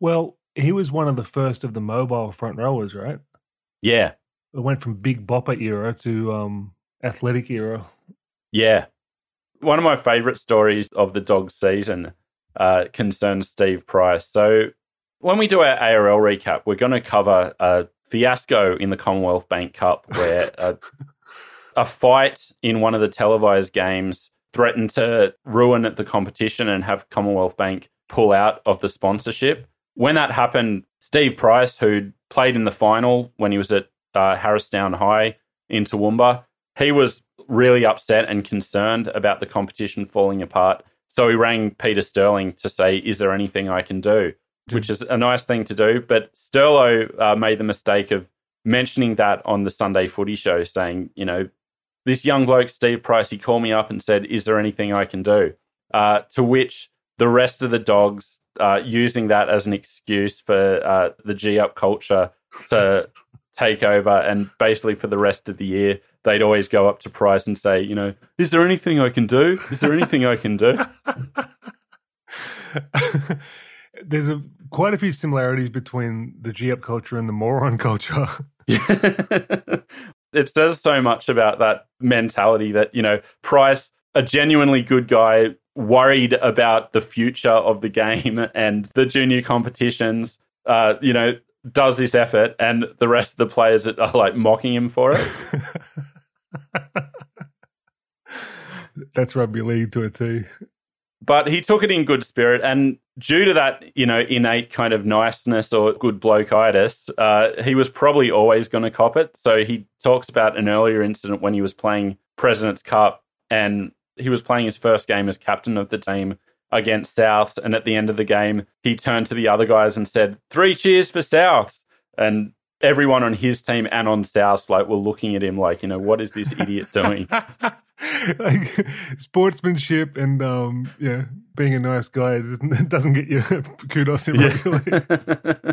Well, he was one of the first of the mobile front rowers, right? Yeah. It went from big bopper era to um, athletic era. Yeah. One of my favorite stories of the dog season uh, concerns Steve Price. So when we do our ARL recap, we're going to cover a fiasco in the Commonwealth Bank Cup where a, a fight in one of the televised games threatened to ruin the competition and have Commonwealth Bank pull out of the sponsorship. When that happened, Steve Price, who'd played in the final when he was at uh, Harristown High in Toowoomba, he was really upset and concerned about the competition falling apart. So he rang Peter Sterling to say, Is there anything I can do? Which is a nice thing to do. But Sterlo uh, made the mistake of mentioning that on the Sunday footy show, saying, You know, this young bloke, Steve Price, he called me up and said, Is there anything I can do? Uh, to which the rest of the dogs uh, using that as an excuse for uh, the G up culture to take over. And basically, for the rest of the year, they'd always go up to Price and say, you know, is there anything I can do? Is there anything I can do? There's a, quite a few similarities between the G up culture and the moron culture. it says so much about that mentality that, you know, Price, a genuinely good guy, worried about the future of the game and the junior competitions, uh, you know, does this effort and the rest of the players are like mocking him for it. That's rugby league to a T. But he took it in good spirit, and due to that, you know, innate kind of niceness or good blokeitis, uh, he was probably always going to cop it. So he talks about an earlier incident when he was playing President's Cup, and he was playing his first game as captain of the team against South. And at the end of the game, he turned to the other guys and said, Three cheers for South. And everyone on his team and on South like were looking at him like, you know, what is this idiot doing? like sportsmanship and um, yeah, being a nice guy doesn't, doesn't get you kudos in yeah.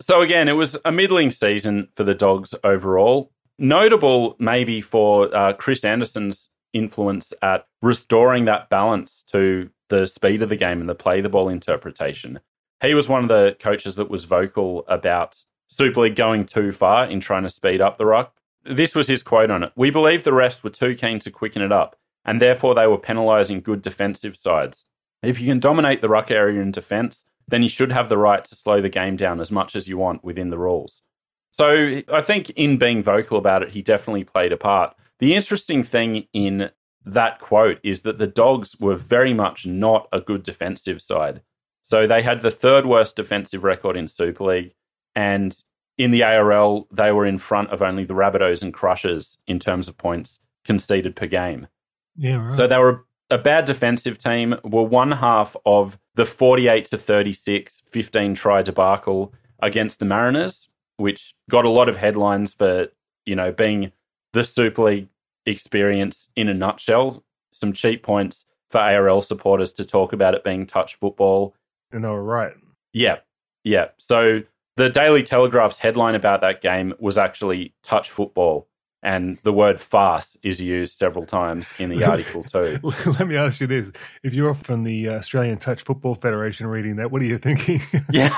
so again, it was a middling season for the Dogs overall. Notable maybe for uh, Chris Anderson's influence at restoring that balance to the speed of the game and the play the ball interpretation. He was one of the coaches that was vocal about Super League going too far in trying to speed up the ruck. This was his quote on it. We believe the rest were too keen to quicken it up, and therefore they were penalising good defensive sides. If you can dominate the ruck area in defence, then you should have the right to slow the game down as much as you want within the rules. So I think in being vocal about it, he definitely played a part. The interesting thing in that quote is that the Dogs were very much not a good defensive side. So they had the third worst defensive record in Super League. And in the ARL, they were in front of only the Rabbitohs and Crushers in terms of points conceded per game. Yeah, right. So they were a bad defensive team, were one half of the 48 to 36 15 try debacle against the Mariners, which got a lot of headlines for, you know, being the Super League experience in a nutshell. Some cheap points, for ARL supporters to talk about it being touch football. And they were right. Yeah, yeah. So the Daily Telegraph's headline about that game was actually touch football. And the word fast is used several times in the article too. Let me ask you this: If you're from the uh, Australian Touch Football Federation reading that, what are you thinking? Yeah,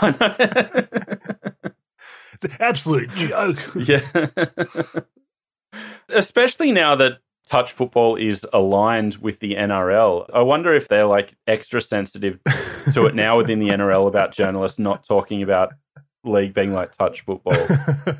it's an absolute joke. Yeah, especially now that touch football is aligned with the NRL. I wonder if they're like extra sensitive to it now within the NRL about journalists not talking about league being like touch football.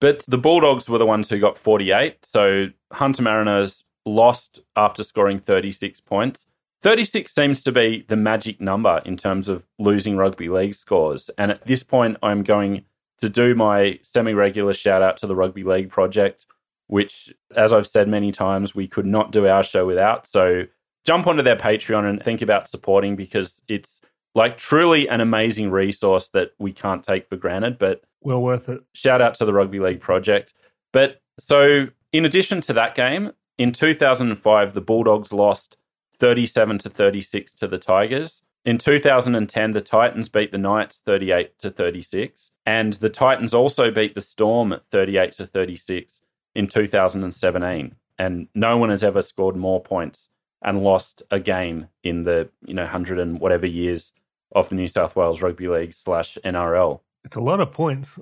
but the Bulldogs were the ones who got 48. So Hunter Mariners lost after scoring 36 points. 36 seems to be the magic number in terms of losing rugby league scores. And at this point, I'm going to do my semi regular shout out to the Rugby League Project, which, as I've said many times, we could not do our show without. So jump onto their Patreon and think about supporting because it's like truly an amazing resource that we can't take for granted. But well worth it. Shout out to the Rugby League Project. But so, in addition to that game, in 2005, the Bulldogs lost 37 to 36 to the Tigers. In 2010, the Titans beat the Knights 38 to 36, and the Titans also beat the Storm at 38 to 36 in 2017. And no one has ever scored more points and lost a game in the you know hundred and whatever years of the New South Wales Rugby League slash NRL. It's a lot of points.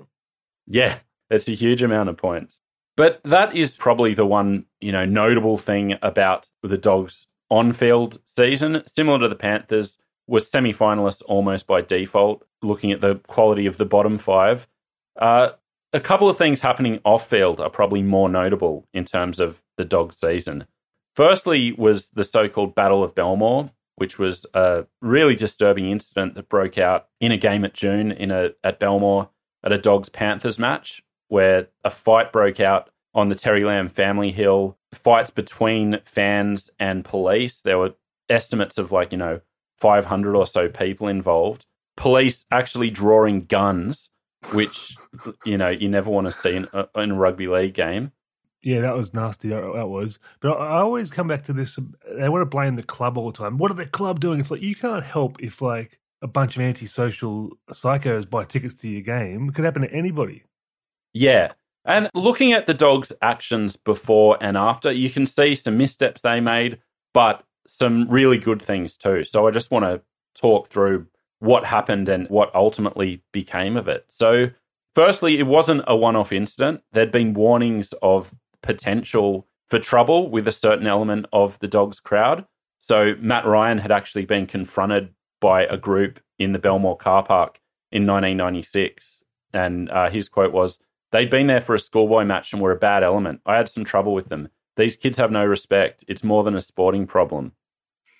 Yeah, it's a huge amount of points. But that is probably the one, you know, notable thing about the Dogs on-field season. Similar to the Panthers, was semi-finalists almost by default. Looking at the quality of the bottom five, uh, a couple of things happening off-field are probably more notable in terms of the dog season. Firstly, was the so-called Battle of Belmore, which was a really disturbing incident that broke out in a game at June in a at Belmore at a Dogs Panthers match where a fight broke out on the Terry Lamb family hill, fights between fans and police. There were estimates of like, you know, 500 or so people involved. Police actually drawing guns, which, you know, you never want to see in, uh, in a rugby league game. Yeah, that was nasty. That was. But I always come back to this. Um, they want to blame the club all the time. What are the club doing? It's like you can't help if like a bunch of antisocial psychos buy tickets to your game. It could happen to anybody. Yeah. And looking at the dogs' actions before and after, you can see some missteps they made, but some really good things too. So I just want to talk through what happened and what ultimately became of it. So, firstly, it wasn't a one off incident. There'd been warnings of potential for trouble with a certain element of the Dogs crowd. So Matt Ryan had actually been confronted by a group in the Belmore car park in 1996. And uh, his quote was, They'd been there for a schoolboy match and were a bad element. I had some trouble with them. These kids have no respect. It's more than a sporting problem.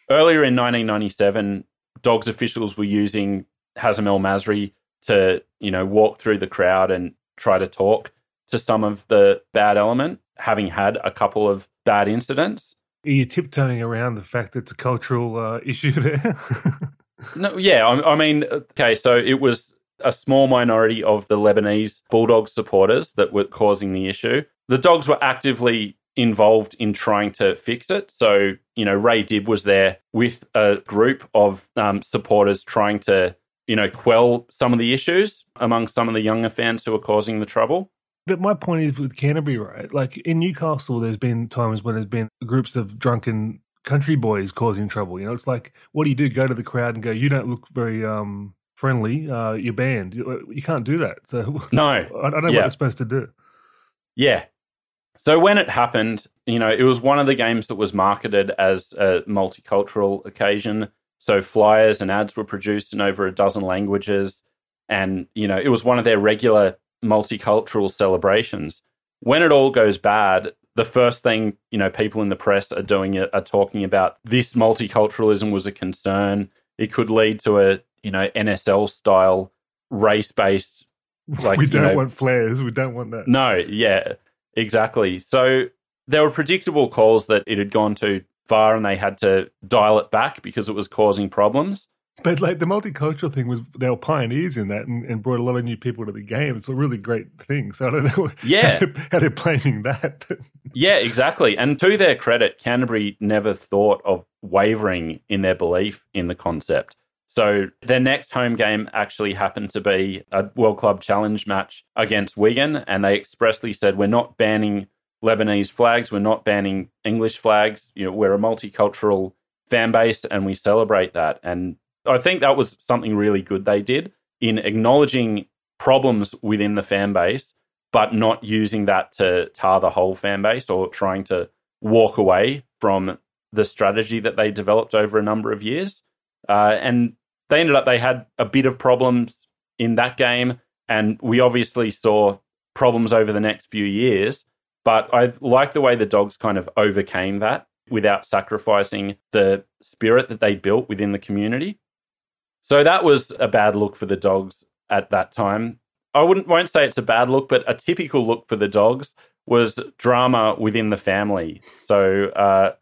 Earlier in 1997, Dogs officials were using Hazem El Masri to, you know, walk through the crowd and try to talk to some of the bad element having had a couple of bad incidents. Are you tiptoeing around the fact that it's a cultural uh, issue there? no, yeah, I, I mean, okay, so it was a small minority of the Lebanese Bulldogs supporters that were causing the issue. The Dogs were actively involved in trying to fix it. So, you know, Ray Dibb was there with a group of um, supporters trying to, you know, quell some of the issues among some of the younger fans who were causing the trouble. But my point is with Canterbury, right? Like in Newcastle, there's been times when there's been groups of drunken country boys causing trouble. You know, it's like, what do you do? Go to the crowd and go, you don't look very um, friendly. Uh, you're banned. You, you, can't do that. So no, I, I don't know yeah. what they're supposed to do. Yeah. So when it happened, you know, it was one of the games that was marketed as a multicultural occasion. So flyers and ads were produced in over a dozen languages. And, you know, it was one of their regular multicultural celebrations. When it all goes bad, the first thing you know people in the press are doing are talking about this multiculturalism was a concern. It could lead to a you know NSL style race based. Like, we don't know, want flares. We don't want that. No, yeah, exactly. So there were predictable calls that it had gone too far and they had to dial it back because it was causing problems. But like the multicultural thing was, they were pioneers in that and, and, brought a lot of new people to the game. It's a really great thing. So I don't know yeah. how, they're, how they're blaming that. Yeah, exactly. And to their credit, Canterbury never thought of wavering in their belief in the concept. So their next home game actually happened to be a World Club Challenge match against Wigan, and they expressly said, "We're not banning Lebanese flags. We're not banning English flags. You know, we're a multicultural fan base, and we celebrate that." And I think that was something really good they did in acknowledging problems within the fan base, but not using that to tar the whole fan base or trying to walk away from the strategy that they developed over a number of years. Uh, and they ended up they had a bit of problems in that game, and we obviously saw problems over the next few years. But I like the way the dogs kind of overcame that without sacrificing the spirit that they built within the community. So that was a bad look for the dogs at that time. I wouldn't won't say it's a bad look, but a typical look for the dogs was drama within the family. So uh,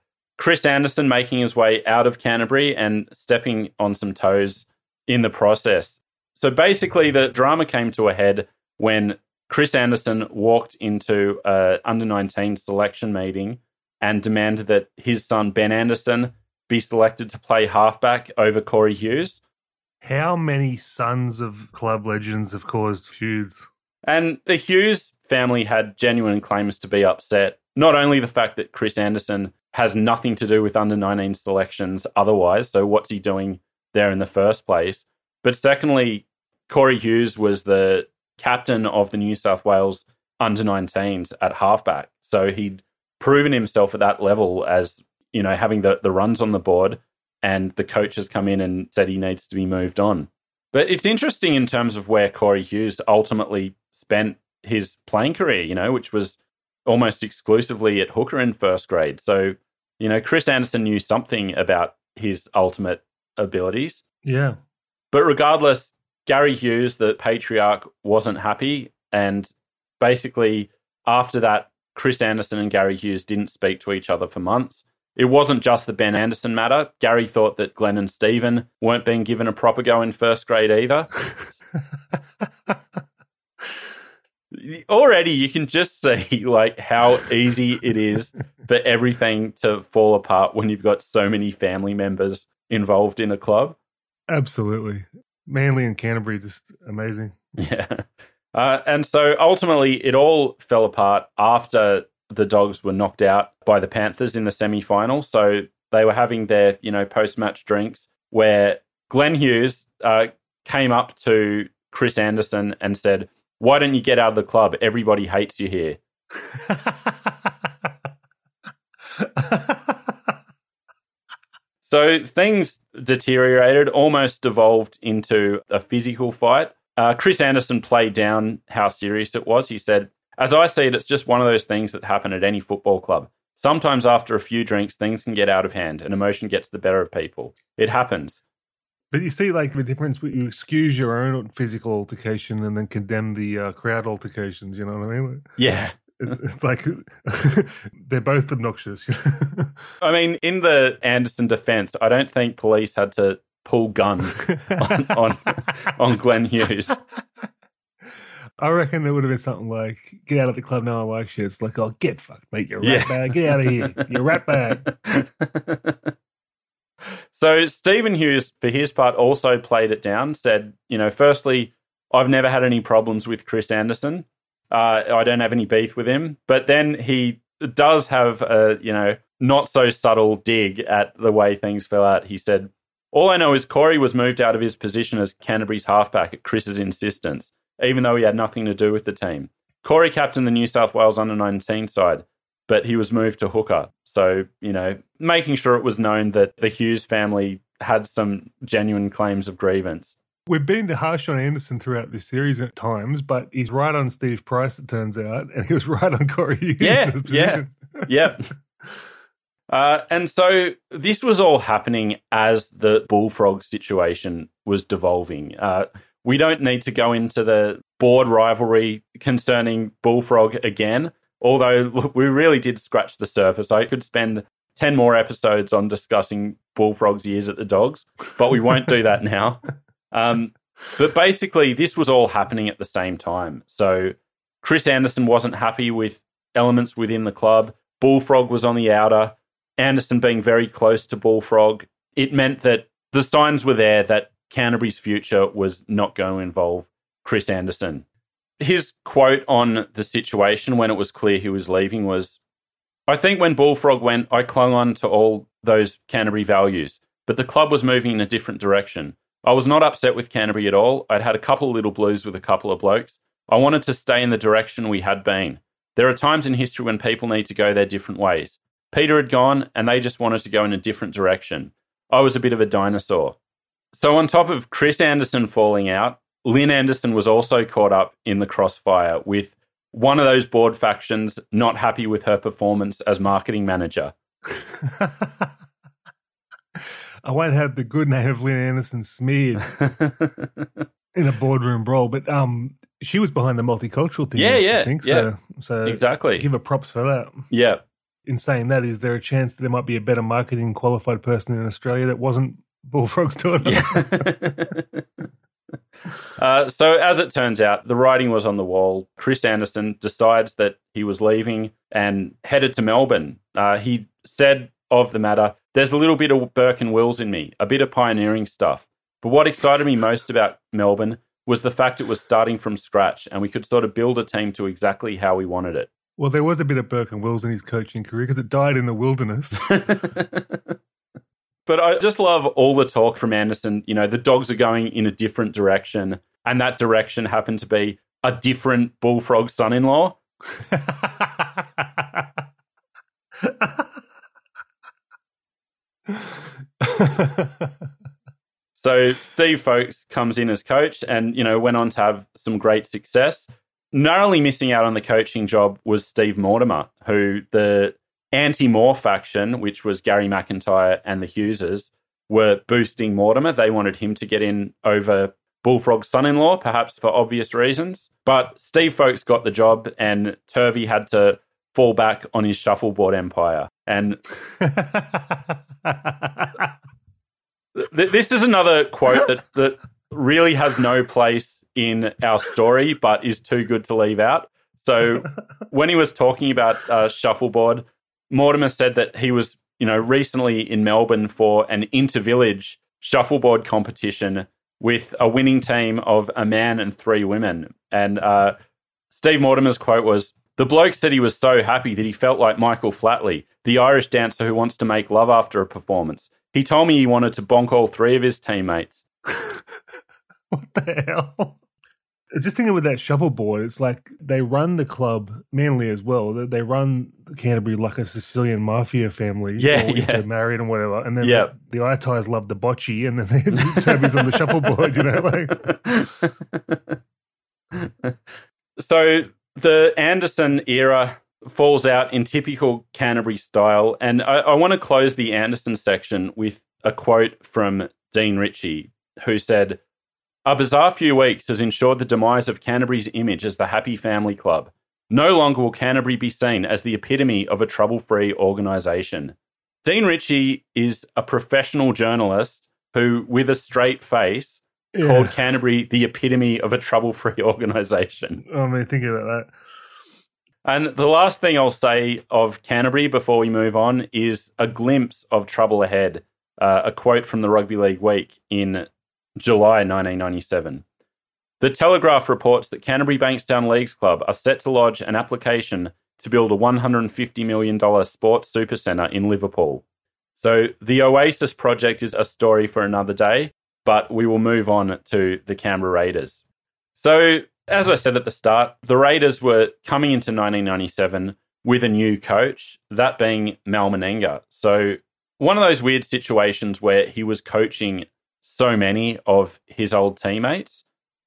Chris Anderson making his way out of Canterbury and stepping on some toes in the process. So basically, the drama came to a head when Chris Anderson walked into a under 19 selection meeting and demanded that his son Ben Anderson be selected to play halfback over Corey Hughes. How many sons of club legends have caused feuds? And the Hughes family had genuine claims to be upset. Not only the fact that Chris Anderson has nothing to do with under 19 selections otherwise. So, what's he doing there in the first place? But secondly, Corey Hughes was the captain of the New South Wales under 19s at halfback. So, he'd proven himself at that level as, you know, having the, the runs on the board. And the coach has come in and said he needs to be moved on. But it's interesting in terms of where Corey Hughes ultimately spent his playing career, you know, which was almost exclusively at hooker in first grade. So you know, Chris Anderson knew something about his ultimate abilities. Yeah. But regardless, Gary Hughes, the patriarch, wasn't happy. And basically, after that, Chris Anderson and Gary Hughes didn't speak to each other for months. It wasn't just the Ben Anderson matter. Gary thought that Glenn and Stephen weren't being given a proper go in first grade either. already you can just see like how easy it is for everything to fall apart when you've got so many family members involved in a club. Absolutely. Manly and Canterbury, just amazing. Yeah. Uh, and so ultimately, it all fell apart after the Dogs were knocked out by the Panthers in the semi final. So they were having their, you know, post match drinks where Glenn Hughes uh, came up to Chris Anderson and said, why don't you get out of the club? Everybody hates you here. so things deteriorated, almost devolved into a physical fight. Uh, Chris Anderson played down how serious it was. He said, As I see it, it's just one of those things that happen at any football club. Sometimes after a few drinks, things can get out of hand and emotion gets the better of people. It happens. But you see, like the difference, you excuse your own physical altercation and then condemn the uh, crowd altercations. You know what I mean? Yeah. It's like they're both obnoxious. I mean, in the Anderson defense, I don't think police had to pull guns on, on, on Glenn Hughes. I reckon there would have been something like, "Get out of the club, no one likes you." It's like, "Oh, get fucked, mate, you rat yeah. bag, get out of here, you rat bag." So Stephen Hughes, for his part, also played it down. Said, you know, firstly, I've never had any problems with Chris Anderson. Uh, I don't have any beef with him. But then he does have a, you know, not so subtle dig at the way things fell out. He said, all I know is Corey was moved out of his position as Canterbury's halfback at Chris's insistence, even though he had nothing to do with the team. Corey captained the New South Wales under 19 side, but he was moved to hooker. So, you know, making sure it was known that the Hughes family had some genuine claims of grievance. We've been harsh on Anderson throughout this series at times, but he's right on Steve Price, it turns out, and he was right on Corey Hughes. Yeah, yeah, yeah. Uh, and so this was all happening as the bullfrog situation was devolving. Uh, we don't need to go into the board rivalry concerning bullfrog again. Although we really did scratch the surface. I could spend 10 more episodes on discussing Bullfrog's years at the Dogs, but we won't do that now. Um, but basically, this was all happening at the same time. So Chris Anderson wasn't happy with elements within the club. Bullfrog was on the outer, Anderson being very close to Bullfrog, it meant that the signs were there that Canterbury's future was not going to involve Chris Anderson. His quote on the situation when it was clear he was leaving was I think when Bullfrog went, I clung on to all those Canterbury values, but the club was moving in a different direction. I was not upset with Canterbury at all. I'd had a couple of little blues with a couple of blokes. I wanted to stay in the direction we had been. There are times in history when people need to go their different ways. Peter had gone, and they just wanted to go in a different direction. I was a bit of a dinosaur. So, on top of Chris Anderson falling out, Lynn Anderson was also caught up in the crossfire with one of those board factions not happy with her performance as marketing manager. I won't have the good name of Lynn Anderson smeared in a boardroom brawl, but um, she was behind the multicultural thing. Yeah, yeah, I think yeah. so. So exactly. give her props for that. Yeah. In saying that, is there a chance that there might be a better marketing qualified person in Australia that wasn't Bullfrog's daughter? Yeah. uh, so, as it turns out, the writing was on the wall. Chris Anderson decides that he was leaving and headed to Melbourne. Uh, he said of the matter, There's a little bit of Burke and Wills in me, a bit of pioneering stuff. But what excited me most about Melbourne was the fact it was starting from scratch and we could sort of build a team to exactly how we wanted it. Well, there was a bit of Burke and Wills in his coaching career because it died in the wilderness. but I just love all the talk from Anderson. You know, the dogs are going in a different direction, and that direction happened to be a different bullfrog son in law. so Steve Folkes comes in as coach and, you know, went on to have some great success narrowly missing out on the coaching job was Steve Mortimer, who the anti Moore faction, which was Gary McIntyre and the Hugheses, were boosting Mortimer. They wanted him to get in over Bullfrog's son in law, perhaps for obvious reasons. But Steve Folkes got the job, and Turvey had to fall back on his shuffleboard empire. And th- this is another quote that, that really has no place in our story, but is too good to leave out. So when he was talking about uh, shuffleboard, Mortimer said that he was, you know, recently in Melbourne for an inter-village shuffleboard competition with a winning team of a man and three women. And uh, Steve Mortimer's quote was, "The bloke said he was so happy that he felt like Michael Flatley, the Irish dancer who wants to make love after a performance. He told me he wanted to bonk all three of his teammates." what the hell? Just thinking with that shuffleboard, it's like they run the club Manly as well. They run Canterbury like a Sicilian mafia family. Yeah, yeah. Married and whatever. And then yeah. the, the ties love the bocce, and then the Toby's on the shuffleboard. You know, like. so the Anderson era falls out in typical Canterbury style, and I, I want to close the Anderson section with a quote from Dean Ritchie, who said. A bizarre few weeks has ensured the demise of Canterbury's image as the happy family club. No longer will Canterbury be seen as the epitome of a trouble free organisation. Dean Ritchie is a professional journalist who, with a straight face, yeah. called Canterbury the epitome of a trouble free organisation. I mean, think about that. And the last thing I'll say of Canterbury before we move on is a glimpse of trouble ahead. Uh, a quote from the Rugby League Week in July 1997. The Telegraph reports that Canterbury Bankstown Leagues Club are set to lodge an application to build a $150 million sports supercentre in Liverpool. So the Oasis project is a story for another day, but we will move on to the Canberra Raiders. So, as I said at the start, the Raiders were coming into 1997 with a new coach, that being Mal Meninga. So, one of those weird situations where he was coaching so many of his old teammates.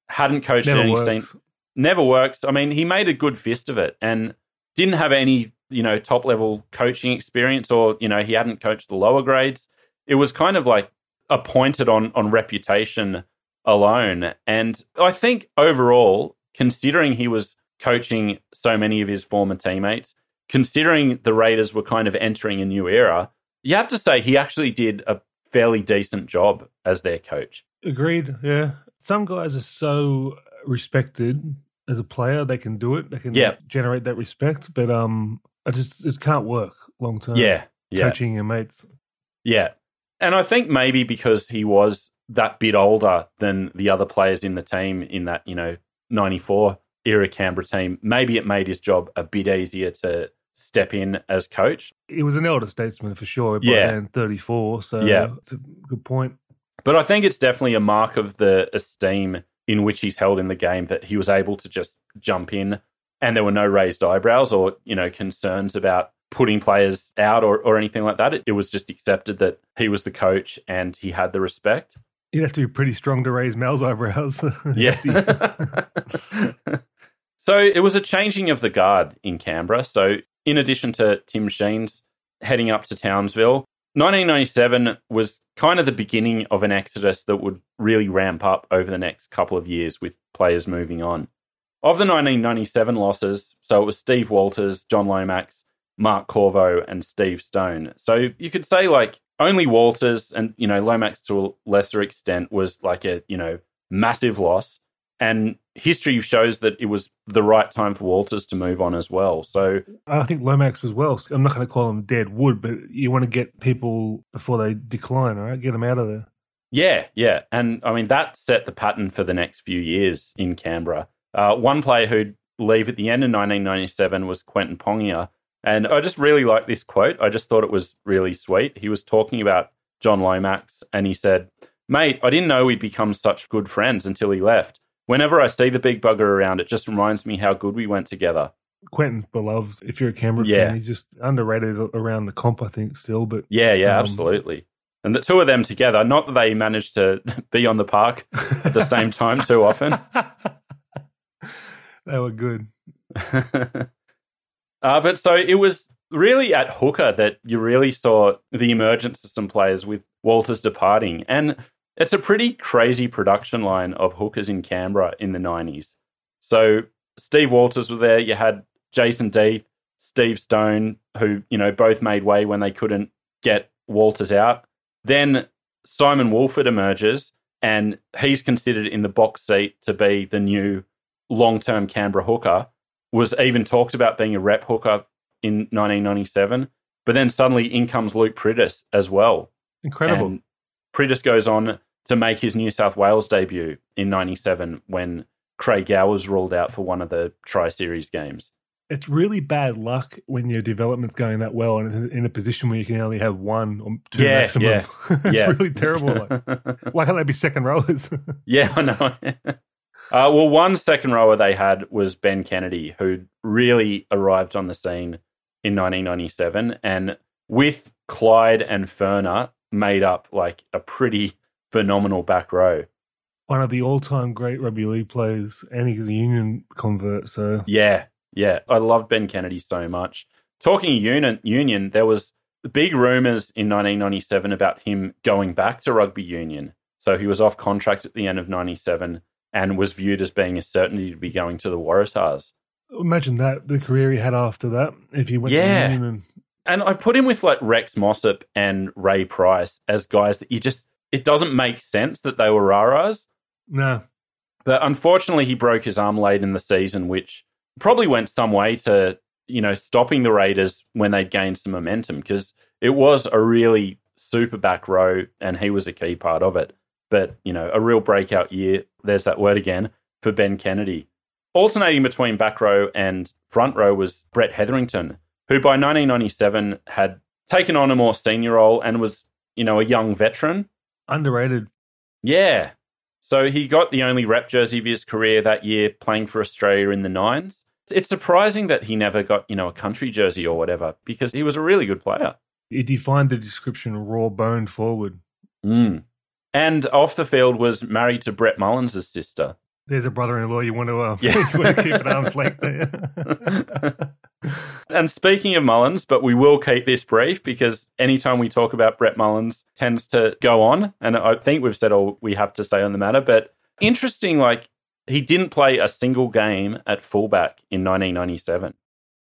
Hadn't coached never any works. Never works. I mean, he made a good fist of it and didn't have any, you know, top level coaching experience or, you know, he hadn't coached the lower grades. It was kind of like appointed on on reputation alone. And I think overall, considering he was coaching so many of his former teammates, considering the Raiders were kind of entering a new era, you have to say he actually did a fairly decent job as their coach. Agreed. Yeah. Some guys are so respected as a player, they can do it. They can yeah. generate that respect. But um, I just it can't work long term. Yeah, yeah, coaching your mates. yeah. And I think maybe because he was that bit older than the other players in the team in that you know '94 era Canberra team, maybe it made his job a bit easier to step in as coach. He was an elder statesman for sure. Yeah. then, 34. So Yeah. it's a good point. But I think it's definitely a mark of the esteem in which he's held in the game that he was able to just jump in and there were no raised eyebrows or, you know, concerns about putting players out or, or anything like that. It, it was just accepted that he was the coach and he had the respect. You'd have to be pretty strong to raise Mel's eyebrows. Yeah. so it was a changing of the guard in Canberra. So in addition to Tim Sheens heading up to Townsville, 1997 was kind of the beginning of an exodus that would really ramp up over the next couple of years with players moving on. Of the 1997 losses, so it was Steve Walters, John Lomax, Mark Corvo, and Steve Stone. So you could say like only Walters and you know Lomax to a lesser extent was like a you know massive loss, and history shows that it was the right time for Walters to move on as well. So I think Lomax as well. I'm not going to call him dead wood, but you want to get people before they decline, all right? Get them out of there. Yeah, yeah. And I mean, that set the pattern for the next few years in Canberra. Uh, one player who'd leave at the end of 1997 was Quentin Pongia. And I just really like this quote. I just thought it was really sweet. He was talking about John Lomax and he said, Mate, I didn't know we'd become such good friends until he left. Whenever I see the big bugger around, it just reminds me how good we went together. Quentin's beloved. If you're a Canberra Yeah. fan, he's just underrated around the comp, I think, still. But Yeah, yeah, Um, absolutely. And the two of them together, not that they managed to be on the park at the same time too often. they were good. uh, but so it was really at hooker that you really saw the emergence of some players with Walters departing. And it's a pretty crazy production line of hookers in Canberra in the 90s. So Steve Walters was there. You had Jason Death, Steve Stone, who, you know, both made way when they couldn't get Walters out. Then Simon Woolford emerges, and he's considered in the box seat to be the new long term Canberra hooker. Was even talked about being a rep hooker in 1997. But then suddenly in comes Luke Priddis as well. Incredible. And goes on to make his New South Wales debut in 97 when Craig Gower was ruled out for one of the Tri Series games. it's really bad luck when your development's going that well and in a position where you can only have one or two Yeah, maximum. yeah, it's yeah. really terrible. Like, why can't they be second rowers? yeah, I know. uh, well, one second rower they had was Ben Kennedy, who really arrived on the scene in 1997, and with Clyde and Furner made up like a pretty phenomenal back row. one of the all-time great rugby league players, and he's a union convert. So Yeah, yeah. I love Ben Kennedy so much. Talking union, union, there was big rumors in 1997 about him going back to rugby union. So he was off contract at the end of 97 and was viewed as being a certainty to be going to the Waratahs. imagine that the career he had after that. If he went Yeah. to union and And I put him with like Rex Mossop and Ray Price as guys that you just, it doesn't make sense that they were raras. no, But unfortunately, he broke his arm late in the season, which probably went some way to, you know, stopping the Raiders when they'd gained some momentum because it was a really super back row and he was a key part of it. But, you know, a real breakout year, there's that word again, for Ben Kennedy. Alternating between back row and front row was Brett Hetherington, who by 1997 had taken on a more senior role and was, you know, a young veteran. Underrated. Yeah. So he got the only rep jersey of his career that year playing for Australia in the nines. It's surprising that he never got, you know, a country jersey or whatever because he was a really good player. He defined the description raw boned forward. Mm. And off the field was married to Brett Mullins' sister. There's a brother-in-law you want to, uh, Yeah. you want to keep at arm's length there. And speaking of Mullins, but we will keep this brief because anytime we talk about Brett Mullins tends to go on. And I think we've said all we have to say on the matter. But interesting, like he didn't play a single game at fullback in 1997.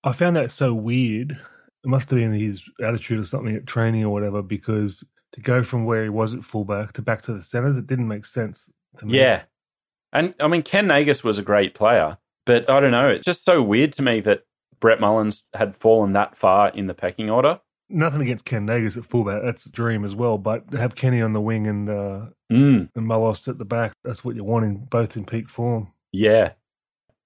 I found that so weird. It must have been his attitude or something at training or whatever, because to go from where he was at fullback to back to the centres, it didn't make sense to me. Yeah. And I mean, Ken Nagas was a great player, but I don't know. It's just so weird to me that Brett Mullins had fallen that far in the pecking order. Nothing against Ken Nagas at fullback. That's a dream as well. But to have Kenny on the wing and uh, Mm, and Mullos at the back, that's what you're wanting, both in peak form. yeah.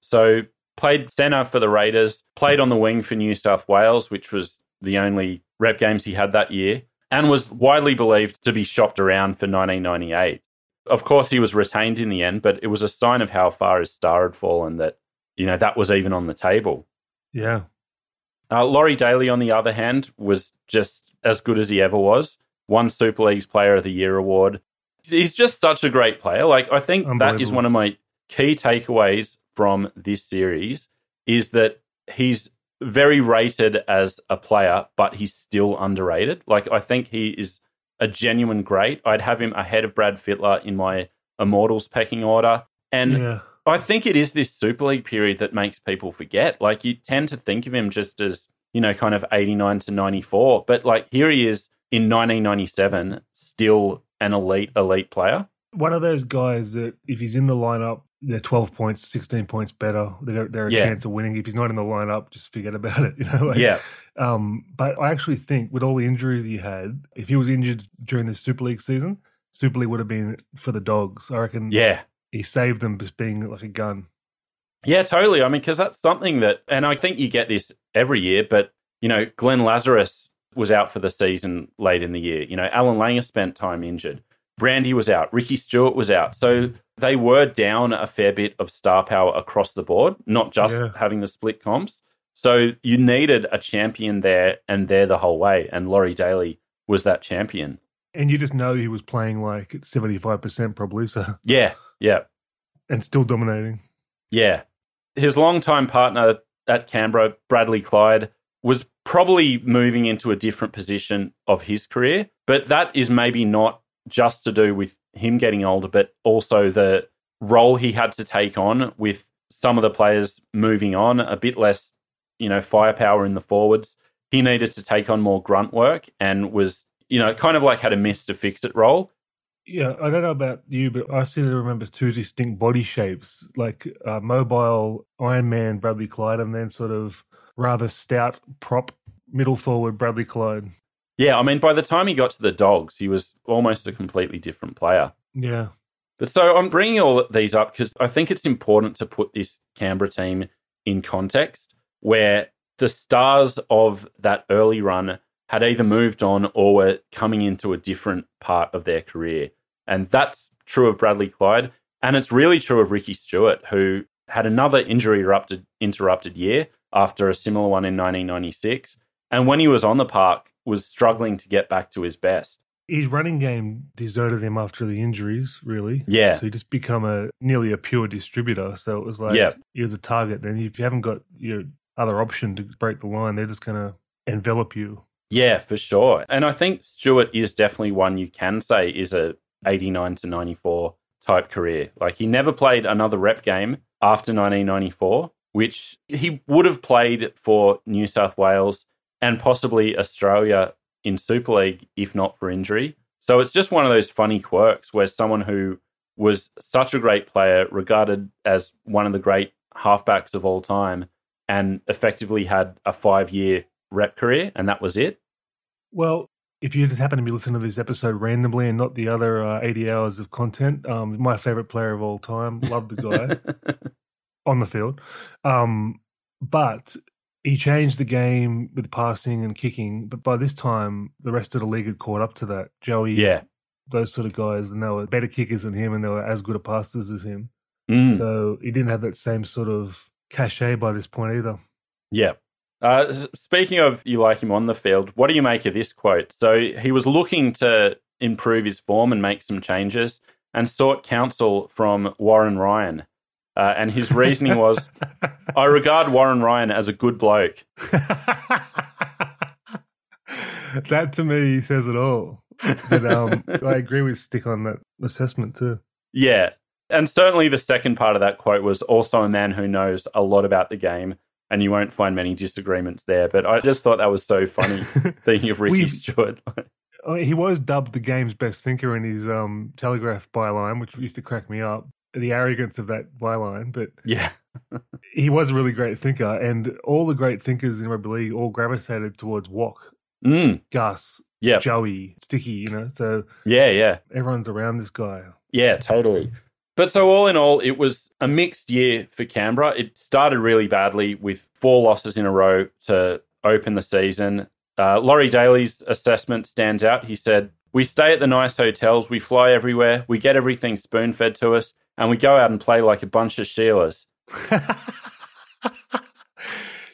So played centre for the Raiders, played on the wing for New South Wales, which was the only rep games he had that year, and was widely believed to be shopped around for 1998. Of course, he was retained in the end, but it was a sign of how far his star had fallen that, you know, that was even on the table. Yeah. Uh, Laurie Daley, on the other hand, was just as good as he ever was. Won Super League's Player of the Year award. He's just such a great player. Like I think that is one of my key takeaways from this series is that he's very rated as a player, but he's still underrated. Like I think he is a genuine great. I'd have him ahead of Brad Fittler in my Immortals pecking order. And yeah. I think it is this Super League period that makes people forget. Like you tend to think of him just as, you know, kind of 89 to 94, but like here he is in 1997, still an elite, elite player. One of those guys that if he's in the lineup, they're 12 points, 16 points better. They're, they're a Yeah. chance of winning. If he's not in the lineup, just forget about it. You know, like, yeah. Um, but I actually think with all the injuries he had, if he was injured during the Super League season, Super League would have been for the dogs. I reckon Yeah. he saved them just being like a gun. Yeah, totally. I mean, because that's something that, and I think you get this every year, but, you know, Glenn Lazarus was out for the season late in the year. You know, Alan Langer spent time injured. Brandy was out. Ricky Stuart was out. So they were down a fair bit of star power across the board, not just Yeah. having the split comps. So you needed a champion there and there the whole way. And Laurie Daley was that champion. And you just know he was playing like at 75% probably, so, Yeah, yeah. and still dominating. Yeah. His longtime partner at Canberra, Bradley Clyde, was probably moving into a different position of his career, but that is maybe not just to do with him getting older, but also the role he had to take on with some of the players moving on, a bit less, you know, firepower in the forwards. He needed to take on more grunt work and was, you know, kind of like had a miss to fix it role. Yeah, I don't know about you, but I seem to remember two distinct body shapes, like uh, mobile Iron Man Bradley Clyde, and then sort of rather stout prop middle forward Bradley Clyde. Yeah, I mean, by the time he got to the Dogs, he was almost a completely different player. Yeah, But so I'm bringing all these up because I think it's important to put this Canberra team in context where the stars of that early run had either moved on or were coming into a different part of their career. And that's true of Bradley Clyde. And it's really true of Ricky Stuart, who had another injury interrupted, interrupted year after a similar one in 1996. And when he was on the park, was struggling to get back to his best. his running game deserted him after the injuries, really. Yeah. So he just become a nearly a pure distributor. So it was like Yeah. he was a target. Then if you haven't got your other option to break the line, they're just going to envelop you. Yeah, for sure. And I think Stuart is definitely one you can say is a 89 to 94 type career. Like he never played another rep game after 1994, which he would have played for New South Wales and possibly Australia in Super League if not for injury. So it's just one of those funny quirks where someone who was such a great player, regarded as one of the great halfbacks of all time, and effectively had a five year rep career, and that was it. Well, if you just happen to be listening to this episode randomly and not the other uh, 80 hours of content, um, my favorite player of all time, love the guy on the field. Um, but he changed the game with passing and kicking. But by this time, the rest of the league had caught up to that. Joey, yeah. those sort of guys, and they were better kickers than him, and they were as good a passers as him. Mm, So he didn't have that same sort of cachet by this point either. yeah. Uh, speaking of you like him on the field, what do you make of this quote? So he was looking to improve his form and make some changes and sought counsel from Warren Ryan. Uh, and his reasoning was I regard Warren Ryan as a good bloke. that to me says it all. But um, I agree with Stick on that assessment too. Yeah. And certainly the second part of that quote was also a man who knows a lot about the game. And you won't find many disagreements there. But I just thought that was so funny thinking of Ricky Stuart. Oh, he was dubbed the game's best thinker in his um, Telegraph byline, which used to crack me up. The arrogance of that byline, but yeah. he was a really great thinker, and all the great thinkers in rugby league all gravitated towards Wok, Mm, Gus, yeah, Joey, Sticky. You know, so yeah, yeah. everyone's around this guy. Yeah, totally. But so all in all, it was a mixed year for Canberra. It started really badly with four losses in a row to open the season. Uh, Laurie Daley's assessment stands out. He said, "We stay at the nice hotels, we fly everywhere, we get everything spoon fed to us, and we go out and play like a bunch of Sheilas."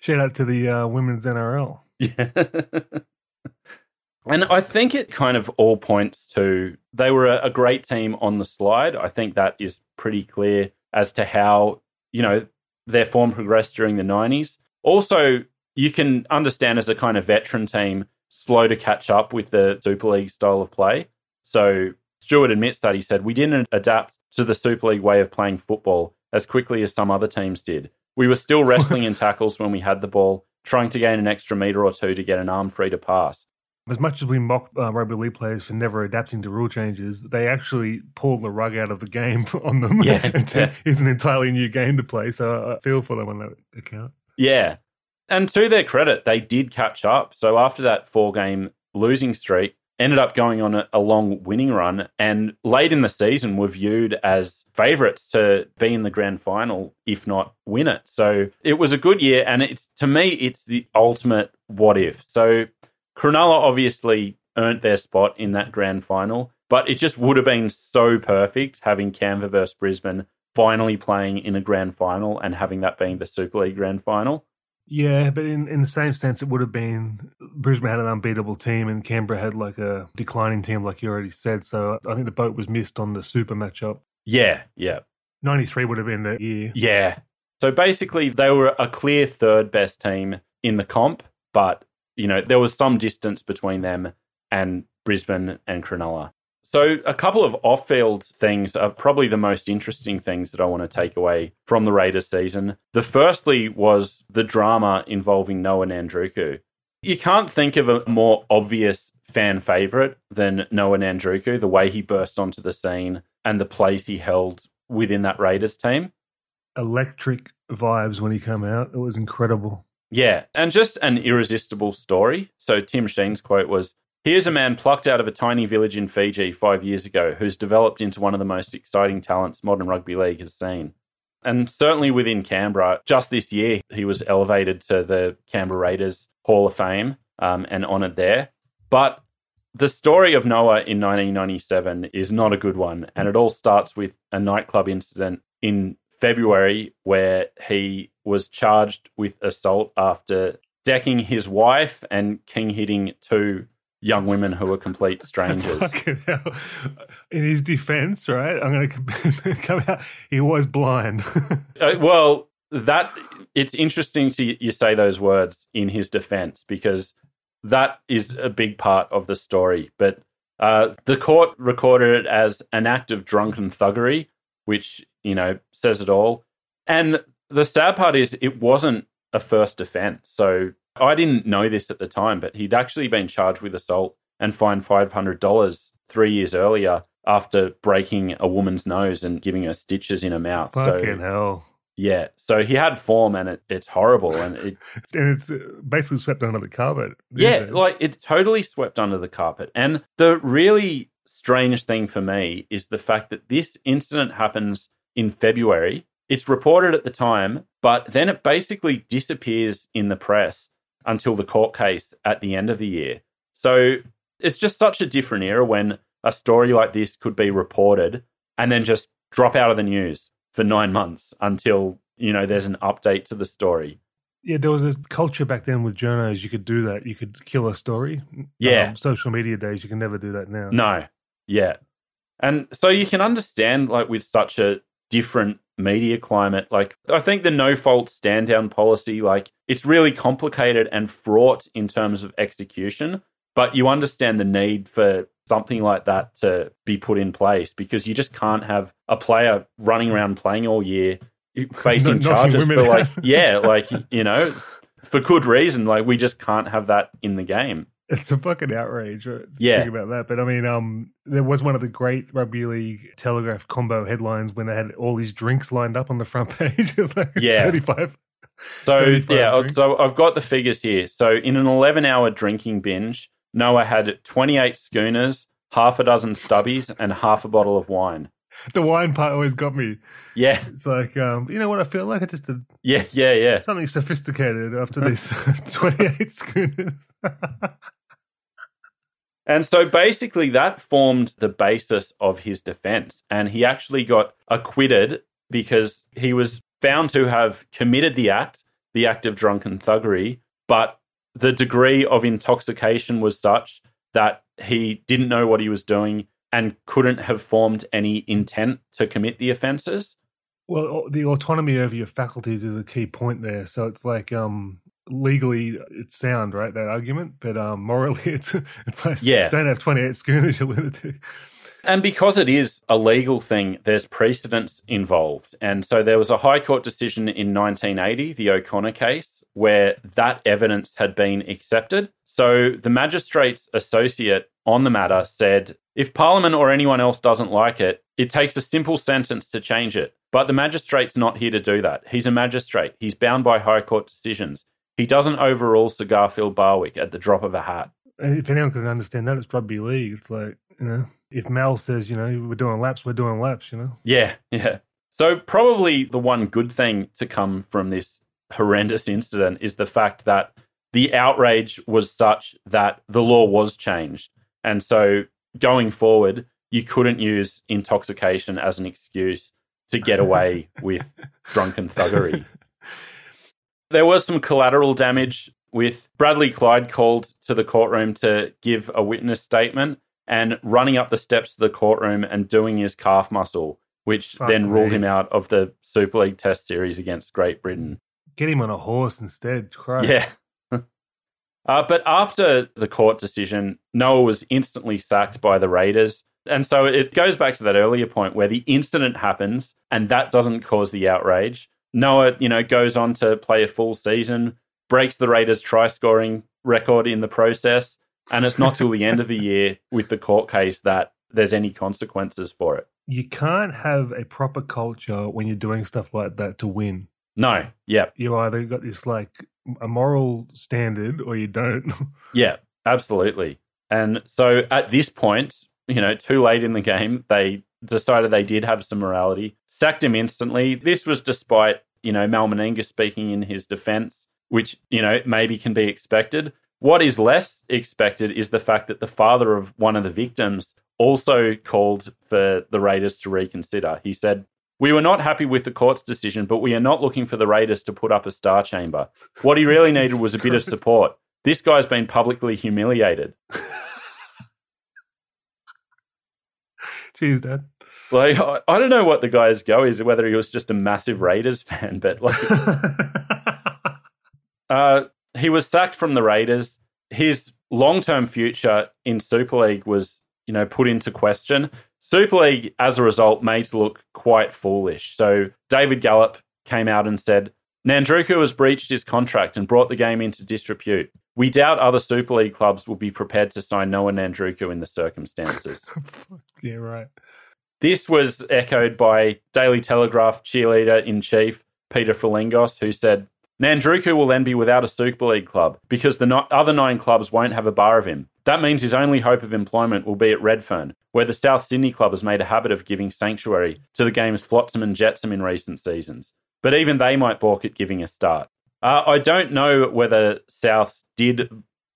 Shout out to the uh, women's NRL. Yeah. and I think it kind of all points to they were a, a great team on the slide. I think that is pretty clear as to how, you know, their form progressed during the 90s. Also, you can understand as a kind of veteran team, slow to catch up with the Super League style of play. So Stuart admits that he said, We didn't adapt to the Super League way of playing football as quickly as some other teams did. We were still wrestling in tackles when we had the ball, trying to gain an extra metre or two to get an arm free to pass. As much as we mock uh, rugby league players for never adapting to rule changes, they actually pulled the rug out of the game on them. Yeah, and yeah. it's an entirely new game to play. So I feel for them on that account. Yeah. And to their credit, they did catch up. So after that four game losing streak, ended up going on a, long winning run and late in the season were viewed as favourites to be in the grand final, if not win it. So it was a good year. And it's to me, it's the ultimate what if. So Cronulla obviously earned their spot in that grand final, but it just would have been so perfect having Canberra versus Brisbane finally playing in a grand final and having that being the Super League grand final. Yeah, but in, in the same sense, it would have been Brisbane had an unbeatable team and Canberra had like a declining team, like you already said. So I think the boat was missed on the super matchup. Yeah, yeah, 93 would have been the year. yeah. So basically, they were a clear third best team in the comp, but you know there was some distance between them and Brisbane and Cronulla. So a couple of off-field things are probably the most interesting things that I want to take away from the Raiders season. The firstly was the drama involving Noa Nadruku. You can't think of a more obvious fan favorite than Noa Nadruku, the way he burst onto the scene and the place he held within that Raiders team. Electric vibes when he came out. It was incredible. Yeah, and just an irresistible story. So Tim Sheens' quote was Here's a man plucked out of a tiny village in Fiji five years ago who's developed into one of the most exciting talents modern rugby league has seen. And certainly within Canberra, just this year, he was elevated to the Canberra Raiders Hall of Fame um, and honoured there. But the story of Noa in 1997 is not a good one. And it all starts with a nightclub incident in February where he was charged with assault after decking his wife and king hitting two young women who were complete strangers. In his defense, right? I'm going to come out. He was blind. Uh, well, that it's interesting to you say those words in his defense because that is a big part of the story. But uh, the court recorded it as an act of drunken thuggery, which you know says it all. And the sad part is, it wasn't a first offence. So I didn't know this at the time, but he'd actually been charged with assault and fined five hundred dollars three years earlier after breaking a woman's nose and giving her stitches in her mouth. Fucking so hell. yeah, so he had form, and it, it's horrible, and it And it's uh, basically swept under the carpet. yeah, it? like it totally swept under the carpet. And the really strange thing for me is the fact that this incident happens in February. It's reported at the time, but then it basically disappears in the press until the court case at the end of the year. So it's just such a different era when a story like this could be reported and then just drop out of the news for nine months until, you know, there's an update to the story. Yeah, there was a culture back then with journos. You could do that. You could kill a story. Yeah. Um, social media days, you can never do that now. No. Yeah. And so you can understand, like, with such a different media climate, like, I think the no fault stand down policy, like, it's really complicated and fraught in terms of execution, but you understand the need for something like that to be put in place because you just can't have a player running around playing all year facing charges for like yeah like you know for good reason. Like we just can't have that in the game It's a fucking outrage. Right? Yeah. Think about that. But I mean, um, there was one of the great rugby league telegraph combo headlines when they had all these drinks lined up on the front page. like Yeah. 35. So 35 yeah, drinks. so I've got the figures here. So in an 11-hour drinking binge, Noa had 28 schooners, half a dozen stubbies, and half a bottle of wine. The wine part always got me. Yeah, It's like, um, you know what I feel like? I just did yeah, yeah, yeah. something sophisticated after these 28 schooners. And so basically, that formed the basis of his defense. And he actually got acquitted because he was found to have committed the act, the act of drunken thuggery, but the degree of intoxication was such that he didn't know what he was doing and couldn't have formed any intent to commit the offences. Well, the autonomy over your faculties is a key point there. So it's like um legally it's sound, right? That argument, but um morally it's it's like Yeah. don't have twenty eight schooners, you lunatic. And because it is a legal thing, there's precedents involved. And so there was a High Court decision in 1980, the O'Connor case, where that evidence had been accepted. So the magistrate's associate on the matter said if Parliament or anyone else doesn't like it, it takes a simple sentence to change it. But the magistrate's not here to do that. He's a magistrate, he's bound by High Court decisions. He doesn't overrule Garfield Barwick at the drop of a hat. If anyone can understand that, it's rugby league. It's like you know, if Mel says, you know, we're doing laps, we're doing laps. You know, Yeah, yeah. So probably the one good thing to come from this horrendous incident is the fact that the outrage was such that the law was changed. And so going forward, you couldn't use intoxication as an excuse to get away with drunken thuggery. There was some collateral damage with Bradley Clyde called to the courtroom to give a witness statement and running up the steps to the courtroom and doing his calf muscle, which Fuck then ruled me. him out of the Super League Test series against Great Britain. get him on a horse instead. Christ. Yeah. uh, but after the court decision, Noa was instantly sacked by the Raiders. And so it goes back to that earlier point where the incident happens and that doesn't cause the outrage. Noa, you know, goes on to play a full season, breaks the Raiders' try scoring record in the process. And it's not till the end of the year with the court case that there's any consequences for it. You can't have a proper culture when you're doing stuff like that to win. No. Yeah. You either got this like a moral standard or you don't. Yeah, absolutely. And so at this point, you know, too late in the game, they decided they did have some morality, sacked him instantly. This was despite, you know, Mal Meninga speaking in his defense, which, you know, maybe can be expected. What is less expected is the fact that the father of one of the victims also called for the Raiders to reconsider. He said, We were not happy with the court's decision, but we are not looking for the Raiders to put up a star chamber. What he really needed was a bit of support. This guy's been publicly humiliated. Jeez, Dad. Like, I, I don't know what the guy's go is, whether he was just a massive Raiders fan, but like, uh, he was sacked from the Raiders. His long-term future in Super League was, you know, put into question. Super League, as a result, made to look quite foolish. So David Gallop came out and said, Nadruku has breached his contract and brought the game into disrepute. We doubt other Super League clubs will be prepared to sign Noa Nadruku in the circumstances. yeah, right. This was echoed by Daily Telegraph cheerleader in chief Peter Frilingos, who said, Nadruku will then be without a Super League club because the no- other nine clubs won't have a bar of him. That means his only hope of employment will be at Redfern, where the South Sydney club has made a habit of giving sanctuary to the game's flotsam and jetsam in recent seasons. But even they might balk at giving a start. Uh, I don't know whether South did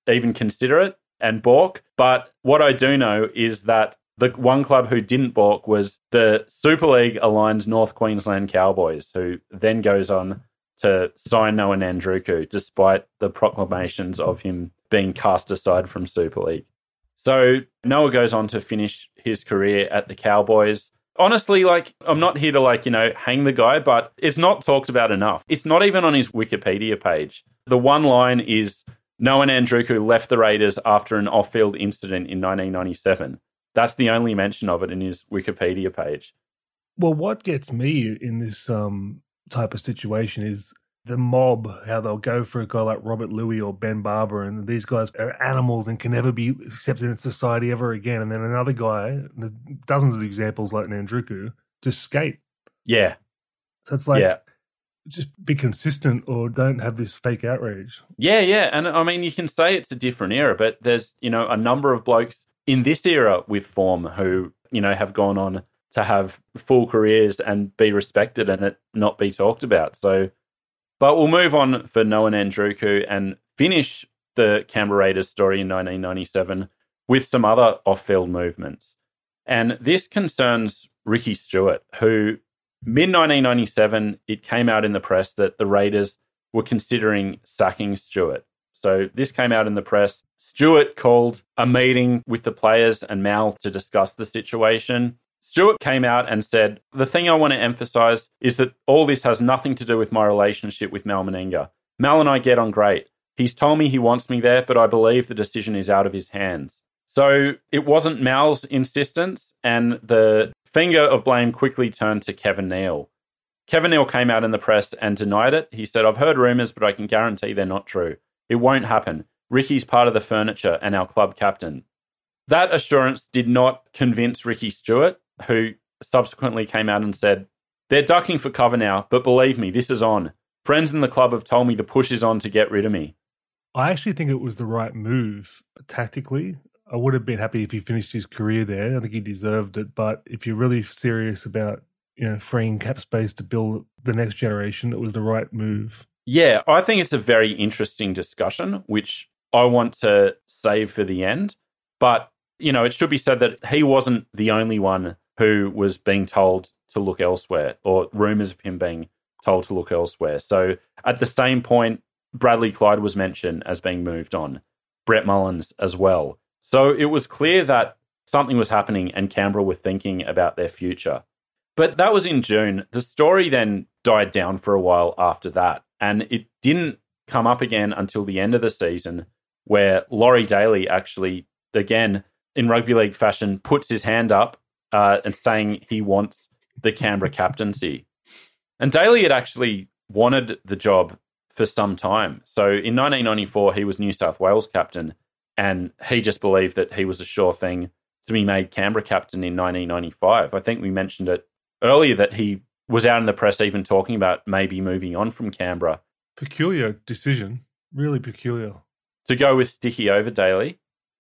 even consider it and balk, but what I do know is that the one club who didn't balk was the Super League aligned North Queensland Cowboys, who then goes on to sign Noa Nadruku despite the proclamations of him being cast aside from Super League. So Noa goes on to finish his career at the Cowboys. Honestly, like, I'm not here to, like, you know, hang the guy, but it's not talked about enough. It's not even on his Wikipedia page. The one line is Noa Nadruku left the Raiders after an off field incident in 1997. That's the only mention of it in his Wikipedia page. Well, what gets me in this um, type of situation is the mob, how they'll go for a guy like Robert Lui or Ben Barba, and these guys are animals and can never be accepted in society ever again. And then another guy, dozens of examples like Nadruku, just skate. Yeah. So it's like, yeah. just be consistent or don't have this fake outrage. Yeah, yeah. And I mean, you can say it's a different era, but there's, you know, a number of blokes in this era with form who, you know, have gone on to have full careers and be respected and it not be talked about. So, but we'll move on for Noa Nadruku and finish the Canberra Raiders story in 1997 with some other off field movements. And this concerns Ricky Stuart, who mid 1997, it came out in the press that the Raiders were considering sacking Stuart. So this came out in the press. Stuart called a meeting with the players and Mal to discuss the situation. Stuart came out and said, The thing I want to emphasize is that all this has nothing to do with my relationship with Mal Meninga. Mal and I get on great. He's told me he wants me there, but I believe the decision is out of his hands. So it wasn't Mal's insistence, and the finger of blame quickly turned to Kevin Neal. Kevin Neal came out in the press and denied it. He said, I've heard rumours, but I can guarantee they're not true. It won't happen. Ricky's part of the furniture and our club captain. That assurance did not convince Ricky Stuart, who subsequently came out and said, They're ducking for cover now, but believe me, this is on. Friends in the club have told me the push is on to get rid of me. I actually think it was the right move tactically. I would have been happy if he finished his career there. I think he deserved it. But if you're really serious about you know freeing cap space to build the next generation, it was the right move. Yeah, I think it's a very interesting discussion, which I want to save for the end. But you know, it should be said that he wasn't the only one who was being told to look elsewhere or rumors of him being told to look elsewhere. So at the same point, Bradley Clyde was mentioned as being moved on, Brett Mullins as well. So it was clear that something was happening and Canberra were thinking about their future. But that was in June. The story then died down for a while after that. And it didn't come up again until the end of the season, where Laurie Daley actually, again, in rugby league fashion, puts his hand up uh, and saying he wants the Canberra captaincy. And Daley had actually wanted the job for some time. So in 1994, he was New South Wales captain, and he just believed that he was a sure thing to be made Canberra captain in 1995. I think we mentioned it earlier that he was out in the press even talking about maybe moving on from Canberra. Peculiar decision, really peculiar. To go with Sticky over Daley?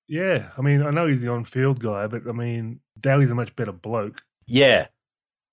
Yeah, I mean, I know he's the on-field guy, but I mean, Daley's a much better bloke. Yeah,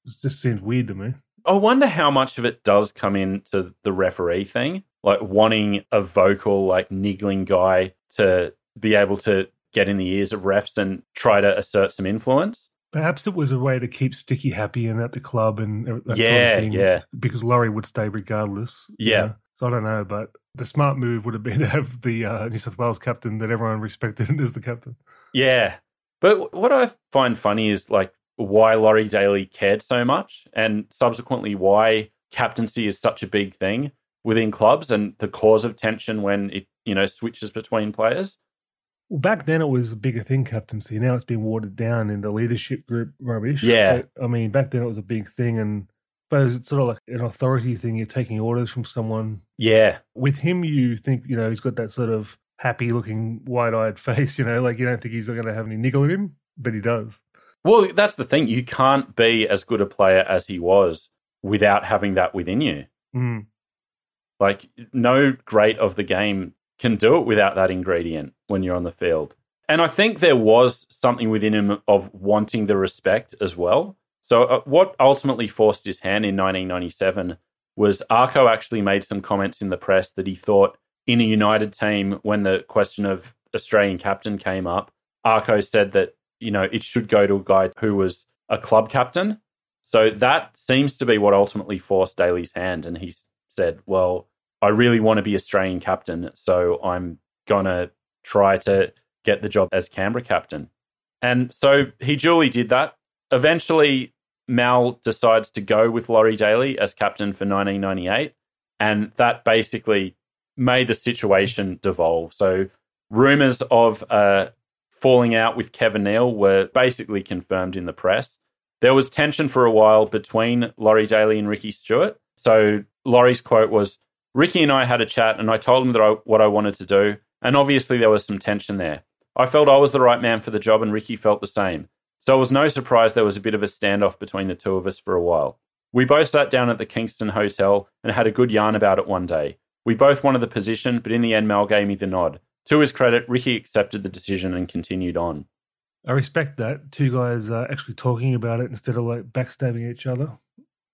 it just seems weird to me. I wonder how much of it does come into the referee thing, like wanting a vocal, like niggling guy to be able to get in the ears of refs and try to assert some influence. Perhaps it was a way to keep Sticky happy and at the club and that yeah, sort of thing, yeah. Because Laurie would stay regardless. Yeah. Know? So I don't know, but the smart move would have been to have the uh, New South Wales captain that everyone respected as the captain. Yeah. But what I find funny is like why Laurie Daley cared so much and subsequently why captaincy is such a big thing within clubs and the cause of tension when it, you know, switches between players. Well, back then it was a bigger thing, captaincy. Now it's been watered down in the leadership group rubbish. Yeah. But, I mean, back then it was a big thing and suppose it's sort of like an authority thing. You're taking orders from someone. Yeah. With him, you think, you know, he's got that sort of happy looking, wide eyed face, you know, like you don't think he's going to have any niggle in him, but he does. Well, that's the thing. You can't be as good a player as he was without having that within you. Mm. Like, no great of the game can do it without that ingredient when you're on the field. And I think there was something within him of wanting the respect as well. So, uh, what ultimately forced his hand in 1997 was Arco actually made some comments in the press that he thought in a United team, when the question of Australian captain came up, Arco said that, you know, it should go to a guy who was a club captain. So that seems to be what ultimately forced Daley's hand. And he said, well, I really want to be Australian captain. So I'm going to try to get the job as Canberra captain. And so he duly did that. Eventually, Mal decides to go with Laurie Daley as captain for 1998, and that basically made the situation devolve. So rumors of uh, falling out with Kevin Neal were basically confirmed in the press. There was tension for a while between Laurie Daley and Ricky Stuart. So Laurie's quote was, Ricky and I had a chat, and I told him that I, what I wanted to do, and obviously there was some tension there. I felt I was the right man for the job, and Ricky felt the same. So it was no surprise there was a bit of a standoff between the two of us for a while. We both sat down at the Kingston Hotel and had a good yarn about it one day. We both wanted the position, but in the end, Mal gave me the nod. To his credit, Ricky accepted the decision and continued on. I respect that. Two guys uh, actually talking about it instead of like backstabbing each other.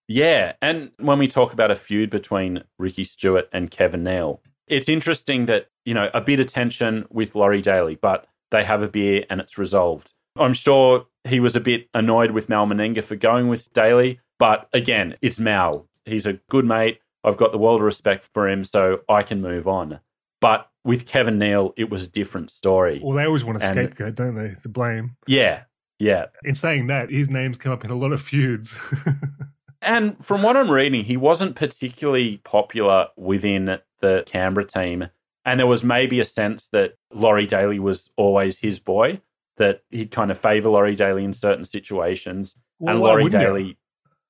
Yeah, and when we talk about a feud between Ricky Stuart and Kevin Neal, it's interesting that, you know, a bit of tension with Laurie Daley, but they have a beer and it's resolved. I'm sure he was a bit annoyed with Mal Meninga for going with Daley, but again, it's Mal. He's a good mate. I've got the world of respect for him, so I can move on. But with Kevin Neal, it was a different story. Well, they always want a and, scapegoat, don't they? To blame. Yeah, yeah. In saying that, his name's come up in a lot of feuds. and from what I'm reading, he wasn't particularly popular within the Canberra team. And there was maybe a sense that Laurie Daley was always his boy, that he'd kind of favour Laurie Daley in certain situations. Well, and Laurie Daley.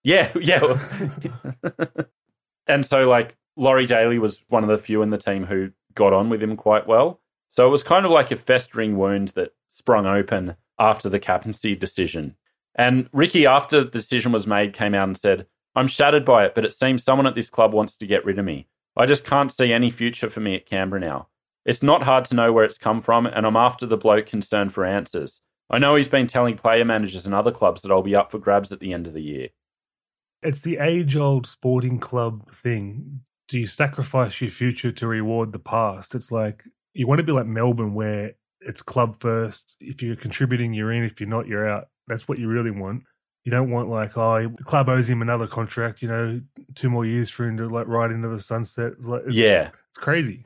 Yeah, yeah. and so, like, Laurie Daley was one of the few in the team who got on with him quite well. So it was kind of like a festering wound that sprung open after the captaincy decision. And Ricky, after the decision was made, came out and said, I'm shattered by it, but it seems someone at this club wants to get rid of me. I just can't see any future for me at Canberra now. It's not hard to know where it's come from, and I'm after the bloke concerned for answers. I know he's been telling player managers and other clubs that I'll be up for grabs at the end of the year. It's the age old sporting club thing. Do you sacrifice your future to reward the past? It's like you want to be like Melbourne, where it's club first. If you're contributing, you're in. If you're not, you're out. That's what you really want. You don't want like, oh, the club owes him another contract. You know, two more years for him to like ride into the sunset. It's like, it's, yeah, it's crazy.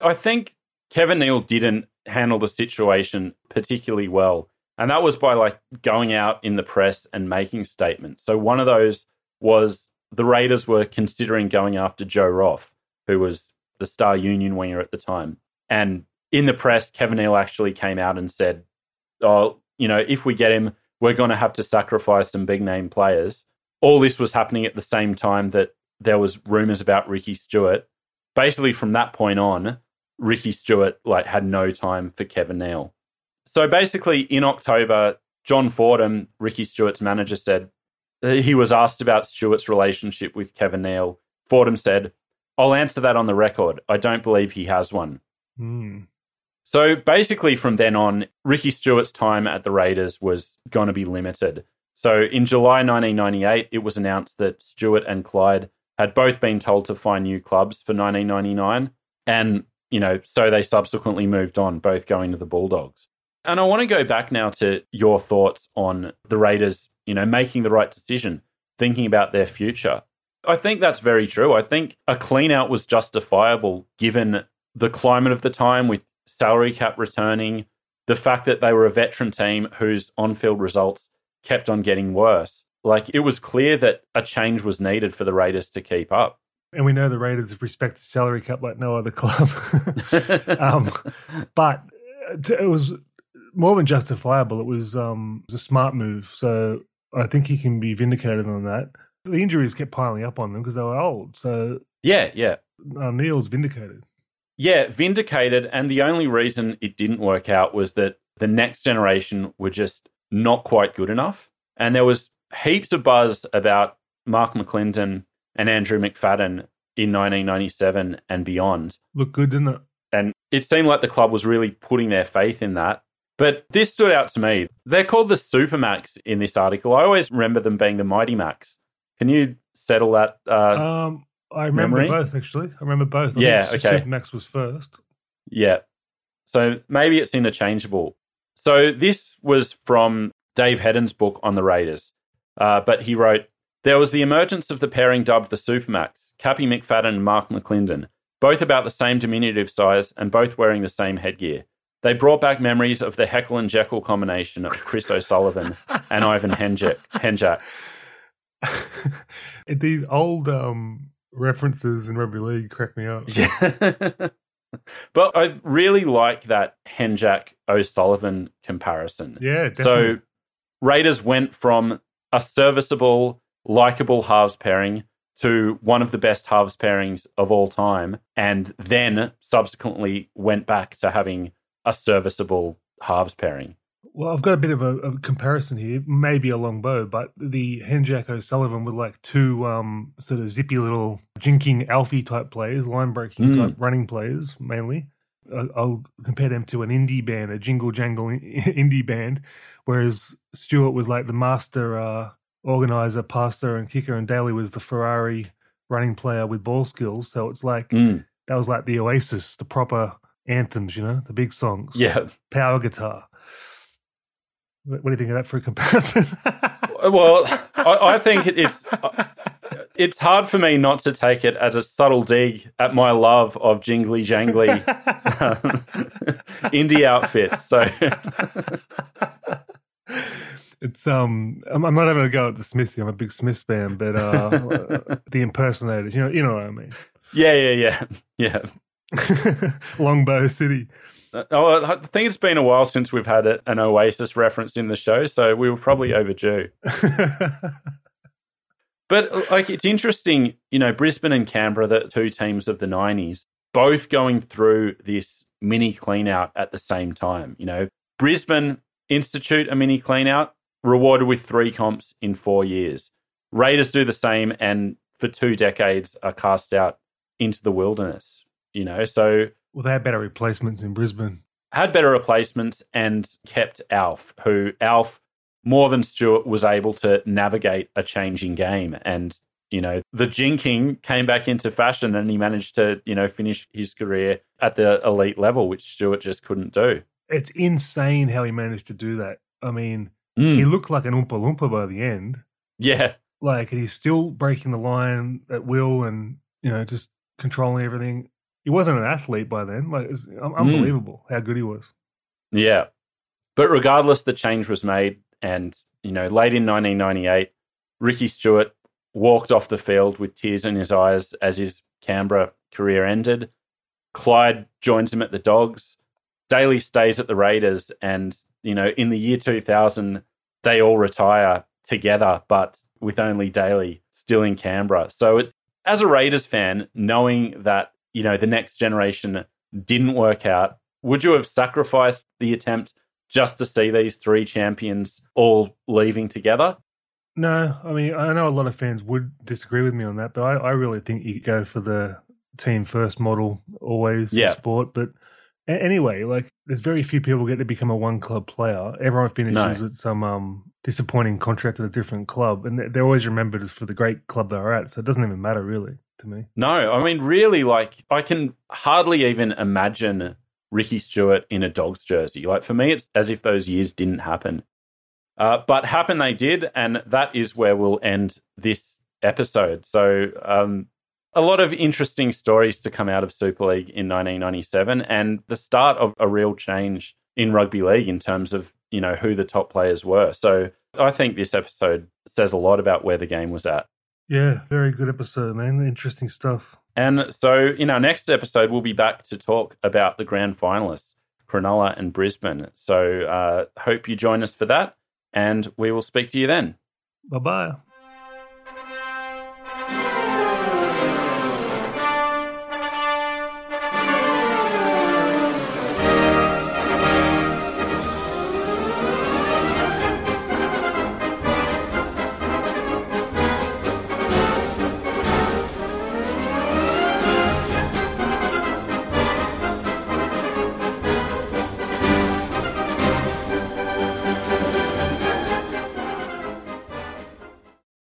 I think Kevin Neal didn't handle the situation particularly well, and that was by like going out in the press and making statements. So one of those was the Raiders were considering going after Joe Roff, who was the star union winger at the time. And in the press, Kevin Neal actually came out and said, Oh, you know, if we get him, we're going to have to sacrifice some big name players. All this was happening at the same time that there was rumors about Ricky Stuart. Basically, from that point on, Ricky Stuart like had no time for Kevin Neal. So basically, in October, John Fordham, Ricky Stuart's manager, said, he was asked about Stuart's relationship with Kevin Neal. Fordham said, I'll answer that on the record. I don't believe he has one. Mm. So basically, from then on, Ricky Stuart's time at the Raiders was going to be limited. So in July 1998, it was announced that Stuart and Clyde had both been told to find new clubs for 1999. And, you know, so they subsequently moved on, both going to the Bulldogs. And I want to go back now to your thoughts on the Raiders you know, making the right decision, thinking about their future. I think that's very true. I think a clean out was justifiable given the climate of the time with salary cap returning, the fact that they were a veteran team whose on field results kept on getting worse. Like it was clear that a change was needed for the Raiders to keep up. And we know the Raiders respect the salary cap like no other club. um, but it was more than justifiable. It was, um, it was a smart move. So I think he can be vindicated on that. The injuries kept piling up on them because they were old. So yeah, yeah. Uh, Neal's vindicated. Yeah, vindicated. And the only reason it didn't work out was that the next generation were just not quite good enough. And there was heaps of buzz about Mark McLinden and Andrew McFadden in 1997 and beyond. Look good, didn't it? And it seemed like the club was really putting their faith in that. But this stood out to me. They're called the Supermax in this article. I always remember them being the Mighty Max. Can you settle that? Uh, um, I remember memory? both actually. I remember both. I yeah, okay. Supermax was first. Yeah. So maybe it's interchangeable. So this was from Dave Hedden's book on the Raiders. Uh, but he wrote, There was the emergence of the pairing dubbed the Supermax, Cappy McFadden and Mark McLinden, both about the same diminutive size and both wearing the same headgear. They brought back memories of the Heckle and Jekyll combination of Chris O'Sullivan and Ivan Henjak. Henjak. These old um, references in rugby league crack me up. Yeah. but I really like that Henjak O'Sullivan comparison. Yeah, definitely. So Raiders went from a serviceable, likable halves pairing to one of the best halves pairings of all time, and then subsequently went back to having a serviceable halves pairing. Well, I've got a bit of a, a comparison here, maybe a long bow, but the Henjak O'Sullivan with like two um, sort of zippy little jinking Alfie type players, line breaking mm. type running players mainly. I'll compare them to an indie band, a jingle jangle indie band, whereas Stuart was like the master uh, organizer, passer, and kicker, and Daley was the Ferrari running player with ball skills. So it's like mm. that was like the Oasis, the proper anthems, you know, the big songs. Yeah, power guitar. What do you think of that for a comparison? well, I, I, think it's it's hard for me not to take it as a subtle dig at my love of jingly jangly um, indie outfits. So it's um, I'm, I'm, not having a go at the Smiths. I'm a big Smiths fan, but uh, the impersonators, you know, you know what I mean. Yeah, yeah, yeah, yeah. Longbow City. Uh, oh, I think it's been a while since we've had an Oasis reference in the show, so we were probably overdue. but uh, like, it's interesting, you know, Brisbane and Canberra, the two teams of the '90s, both going through this mini clean out at the same time. You know, Brisbane institute a mini clean out, rewarded with three comps in four years. Raiders do the same, and for two decades are cast out into the wilderness. You know, so well, they had better replacements in Brisbane. Had better replacements and kept Alf, who Alf more than Stuart was able to navigate a changing game. And, you know, the jinking came back into fashion and he managed to, you know, finish his career at the elite level, which Stuart just couldn't do. It's insane how he managed to do that. I mean, mm. he looked like an Oompa Loompa by the end. Yeah. Like, he's still breaking the line at will and, you know, just controlling everything he wasn't an athlete by then. Like it's hmm. unbelievable mm. how good he was. Yeah, but regardless, the change was made, and you know, late in 1998, Ricky Stuart walked off the field with tears in his eyes as his Canberra career ended. Clyde joins him at the Dogs. Daley stays at the Raiders, and you know, in the year 2000, they all retire together, but with only Daley still in Canberra. So, it, as a Raiders fan, knowing that you know, the next generation didn't work out, would you have sacrificed the attempt just to see these three champions all leaving together? No, I mean, I know a lot of fans would disagree with me on that, but I, I really think you go for the team first model always yeah. in sport. But anyway, like, there's very few people get to become a one club player. Everyone finishes no. at some um, disappointing contract at a different club, and they're always remembered as for the great club they were at. So it doesn't even matter, really to me. No, I mean, really, like, I can hardly even imagine Ricky Stuart in a dog's jersey. Like, for me, it's as if those years didn't happen. Uh, but happen they did, and that is where we'll end this episode. So, um, a lot of interesting stories to come out of Super League in 1997 and the start of a real change in rugby league in terms of, you know, who the top players were. So I think this episode says a lot about where the game was at. Yeah, very good episode, man. Interesting stuff. And so, in our next episode, we'll be back to talk about the grand finalists, Cronulla and Brisbane. So, uh, hope you join us for that, and we will speak to you then. Bye bye.